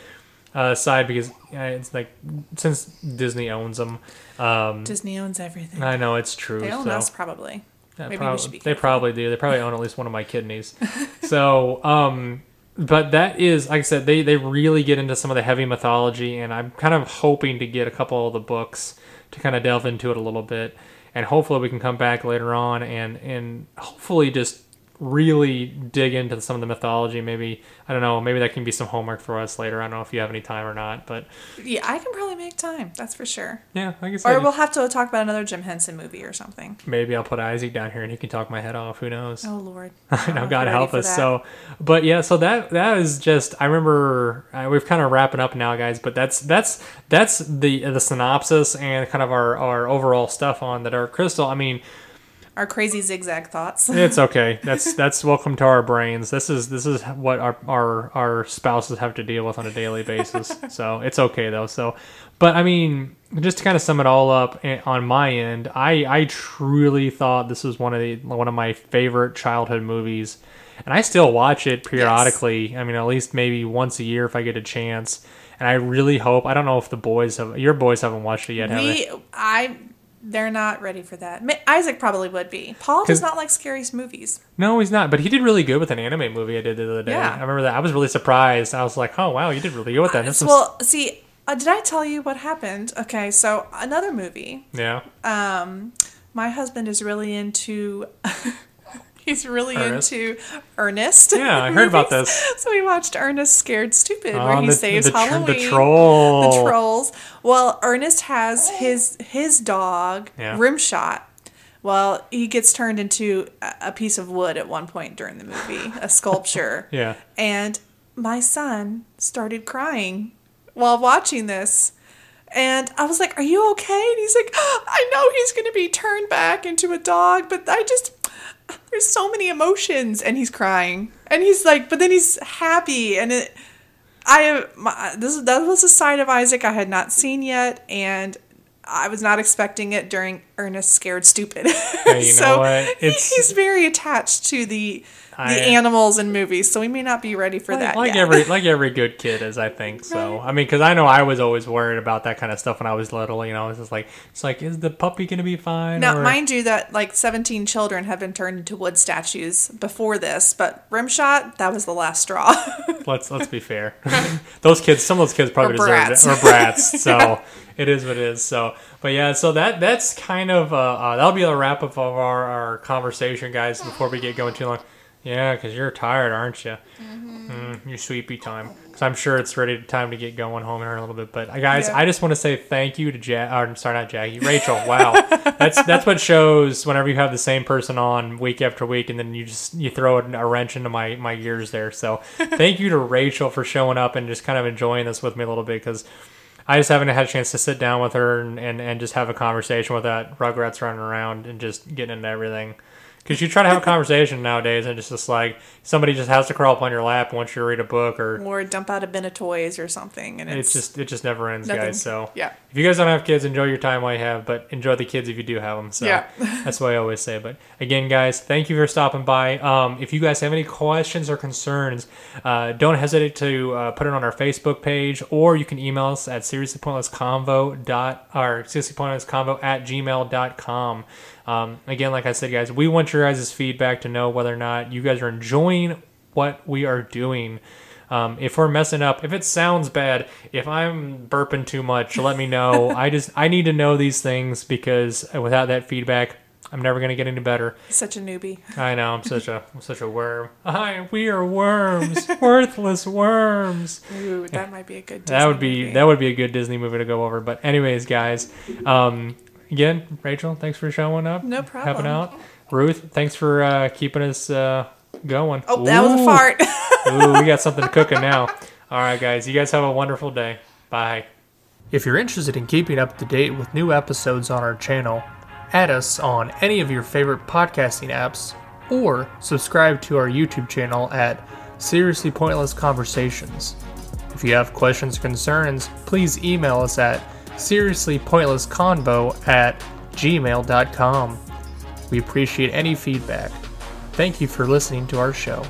uh, side because uh, it's like since Disney owns them. Um, Disney owns everything. I know it's true. they own so. us probably. Maybe we prob- they probably do. They probably own at least one of my kidneys. so, um, but that is, like I said, they they really get into some of the heavy mythology, and I'm kind of hoping to get a couple of the books to kind of delve into it a little bit, and hopefully we can come back later on and and hopefully just really dig into some of the mythology. Maybe I don't know. Maybe that can be some homework for us later. I don't know if you have any time or not, but Yeah, I can probably make time. That's for sure. yeah, I said, Or we'll have to talk about another Jim Henson movie or something. maybe I'll put Isaac down here and he can talk my head off. Who knows? Oh Lord. I know God help us. So, but yeah, so that that is just. I remember uh, we've kind of wrapping up now, guys. But that's that's that's the the synopsis and kind of our our overall stuff on the Dark Crystal. I mean, our crazy zigzag thoughts. it's okay. That's that's welcome to our brains. This is this is what our our our spouses have to deal with on a daily basis. so it's okay though. So, but I mean, just to kind of sum it all up eh, on my end, I I truly thought this was one of the one of my favorite childhood movies, and I still watch it periodically. I mean, at least maybe once a year if I get a chance. And I really hope. I don't know if the boys have. Your boys haven't watched it yet, have they? we, I, they're not ready for that. Isaac probably would be. Paul does not like scary movies. No, he's not. But he did really good with an anime movie I did the other day. Yeah. I remember that. I was really surprised. I was like, oh wow, you did really good with that. Was- well, see, uh, did I tell you what happened? Okay, so another movie. yeah. Um, my husband is really into. He's really Ernest? into Ernest. Yeah, I heard about this. So we watched Ernest Scared Stupid, Oh, where ah, he the, saves the, Halloween. the troll. the trolls. Well, Ernest has his his dog Yeah. Rimshot. Well, he gets turned into a a piece of wood at one point during the movie, a sculpture. Yeah. And my son started crying while watching this. And I was like, Are you okay? And he's like, I know he's going to be turned back into a dog, but I just, there's so many emotions. And he's crying. And he's like, But then he's happy. And it, I, my, this, that was a side of Isaac I had not seen yet. And I was not expecting it during Ernest Scared Stupid. Hey, you know so he's very attached to the the uh, animals in movies, so we may not be ready for Like, that like yet. every like every good kid is, I think. So I mean, because I know I was always worried about that kind of stuff when I was little. You know, it's just like it's like, is the puppy gonna be fine? now, or- mind you, that like 17 children have been turned into wood statues before this, but Rimshot, that was the last straw. let's let's be fair. those kids, some of those kids probably Or deserve brats. it, or brats. So it is what it is. So, but yeah, so that that's kind of uh, uh, that'll be the wrap up of our our conversation, guys. Before we get going too long. Yeah, because you're tired, aren't you? Your sleepy time. Because I'm sure it's ready time to get going home here in a little bit. But uh, guys, Yeah. I just want to say thank you to Jack. Or, I'm sorry, not Jackie. Rachel. Wow, that's that's what shows whenever you have the same person on week after week, and then you just you throw a wrench into my my gears there. So thank you to Rachel for showing up and just kind of enjoying this with me a little bit because. I just haven't had a chance to sit down with her and, and, and just have a conversation with that Rugrats running around and just getting into everything. Because you try to have a conversation nowadays, and it's just like somebody just has to crawl up on your lap once you read a book, or or dump out a bin of toys or something, and it's, it's just it just never ends, nothing. guys. So yeah, if you guys don't have kids, enjoy your time while you have, but enjoy the kids if you do have them. So Yeah. that's what I always say. But again, guys, thank you for stopping by. Um, if you guys have any questions or concerns, uh, don't hesitate to uh, put it on our Facebook page, or you can email us at seriouslypointlessconvo dot or seriouslypointlessconvo at gmail.com. Um, again, like I said, guys, we want your guys' feedback to know whether or not you guys are enjoying what we are doing. Um, if we're messing up, if it sounds bad, if I'm burping too much, let me know. I just I need to know these things because without that feedback, I'm never gonna get any better. Such a newbie. I know I'm such a I'm such a worm. I we are worms, worthless worms. Ooh, that might be a good. That would be movie. that would be a good Disney movie to go over. But anyways, guys, um, again, Rachel, thanks for showing up, No helping out. Ruth, thanks for uh, keeping us uh, going. Oh, that was a fart. Ooh, we got something cooking now. All right, guys, you guys have a wonderful day. Bye. If you're interested in keeping up to date with new episodes on our channel, add us on any of your favorite podcasting apps or subscribe to our YouTube channel at Seriously Pointless Conversations. If you have questions or concerns, please email us at seriouslypointlessconvo at gmail.com. We appreciate any feedback. Thank you for listening to our show.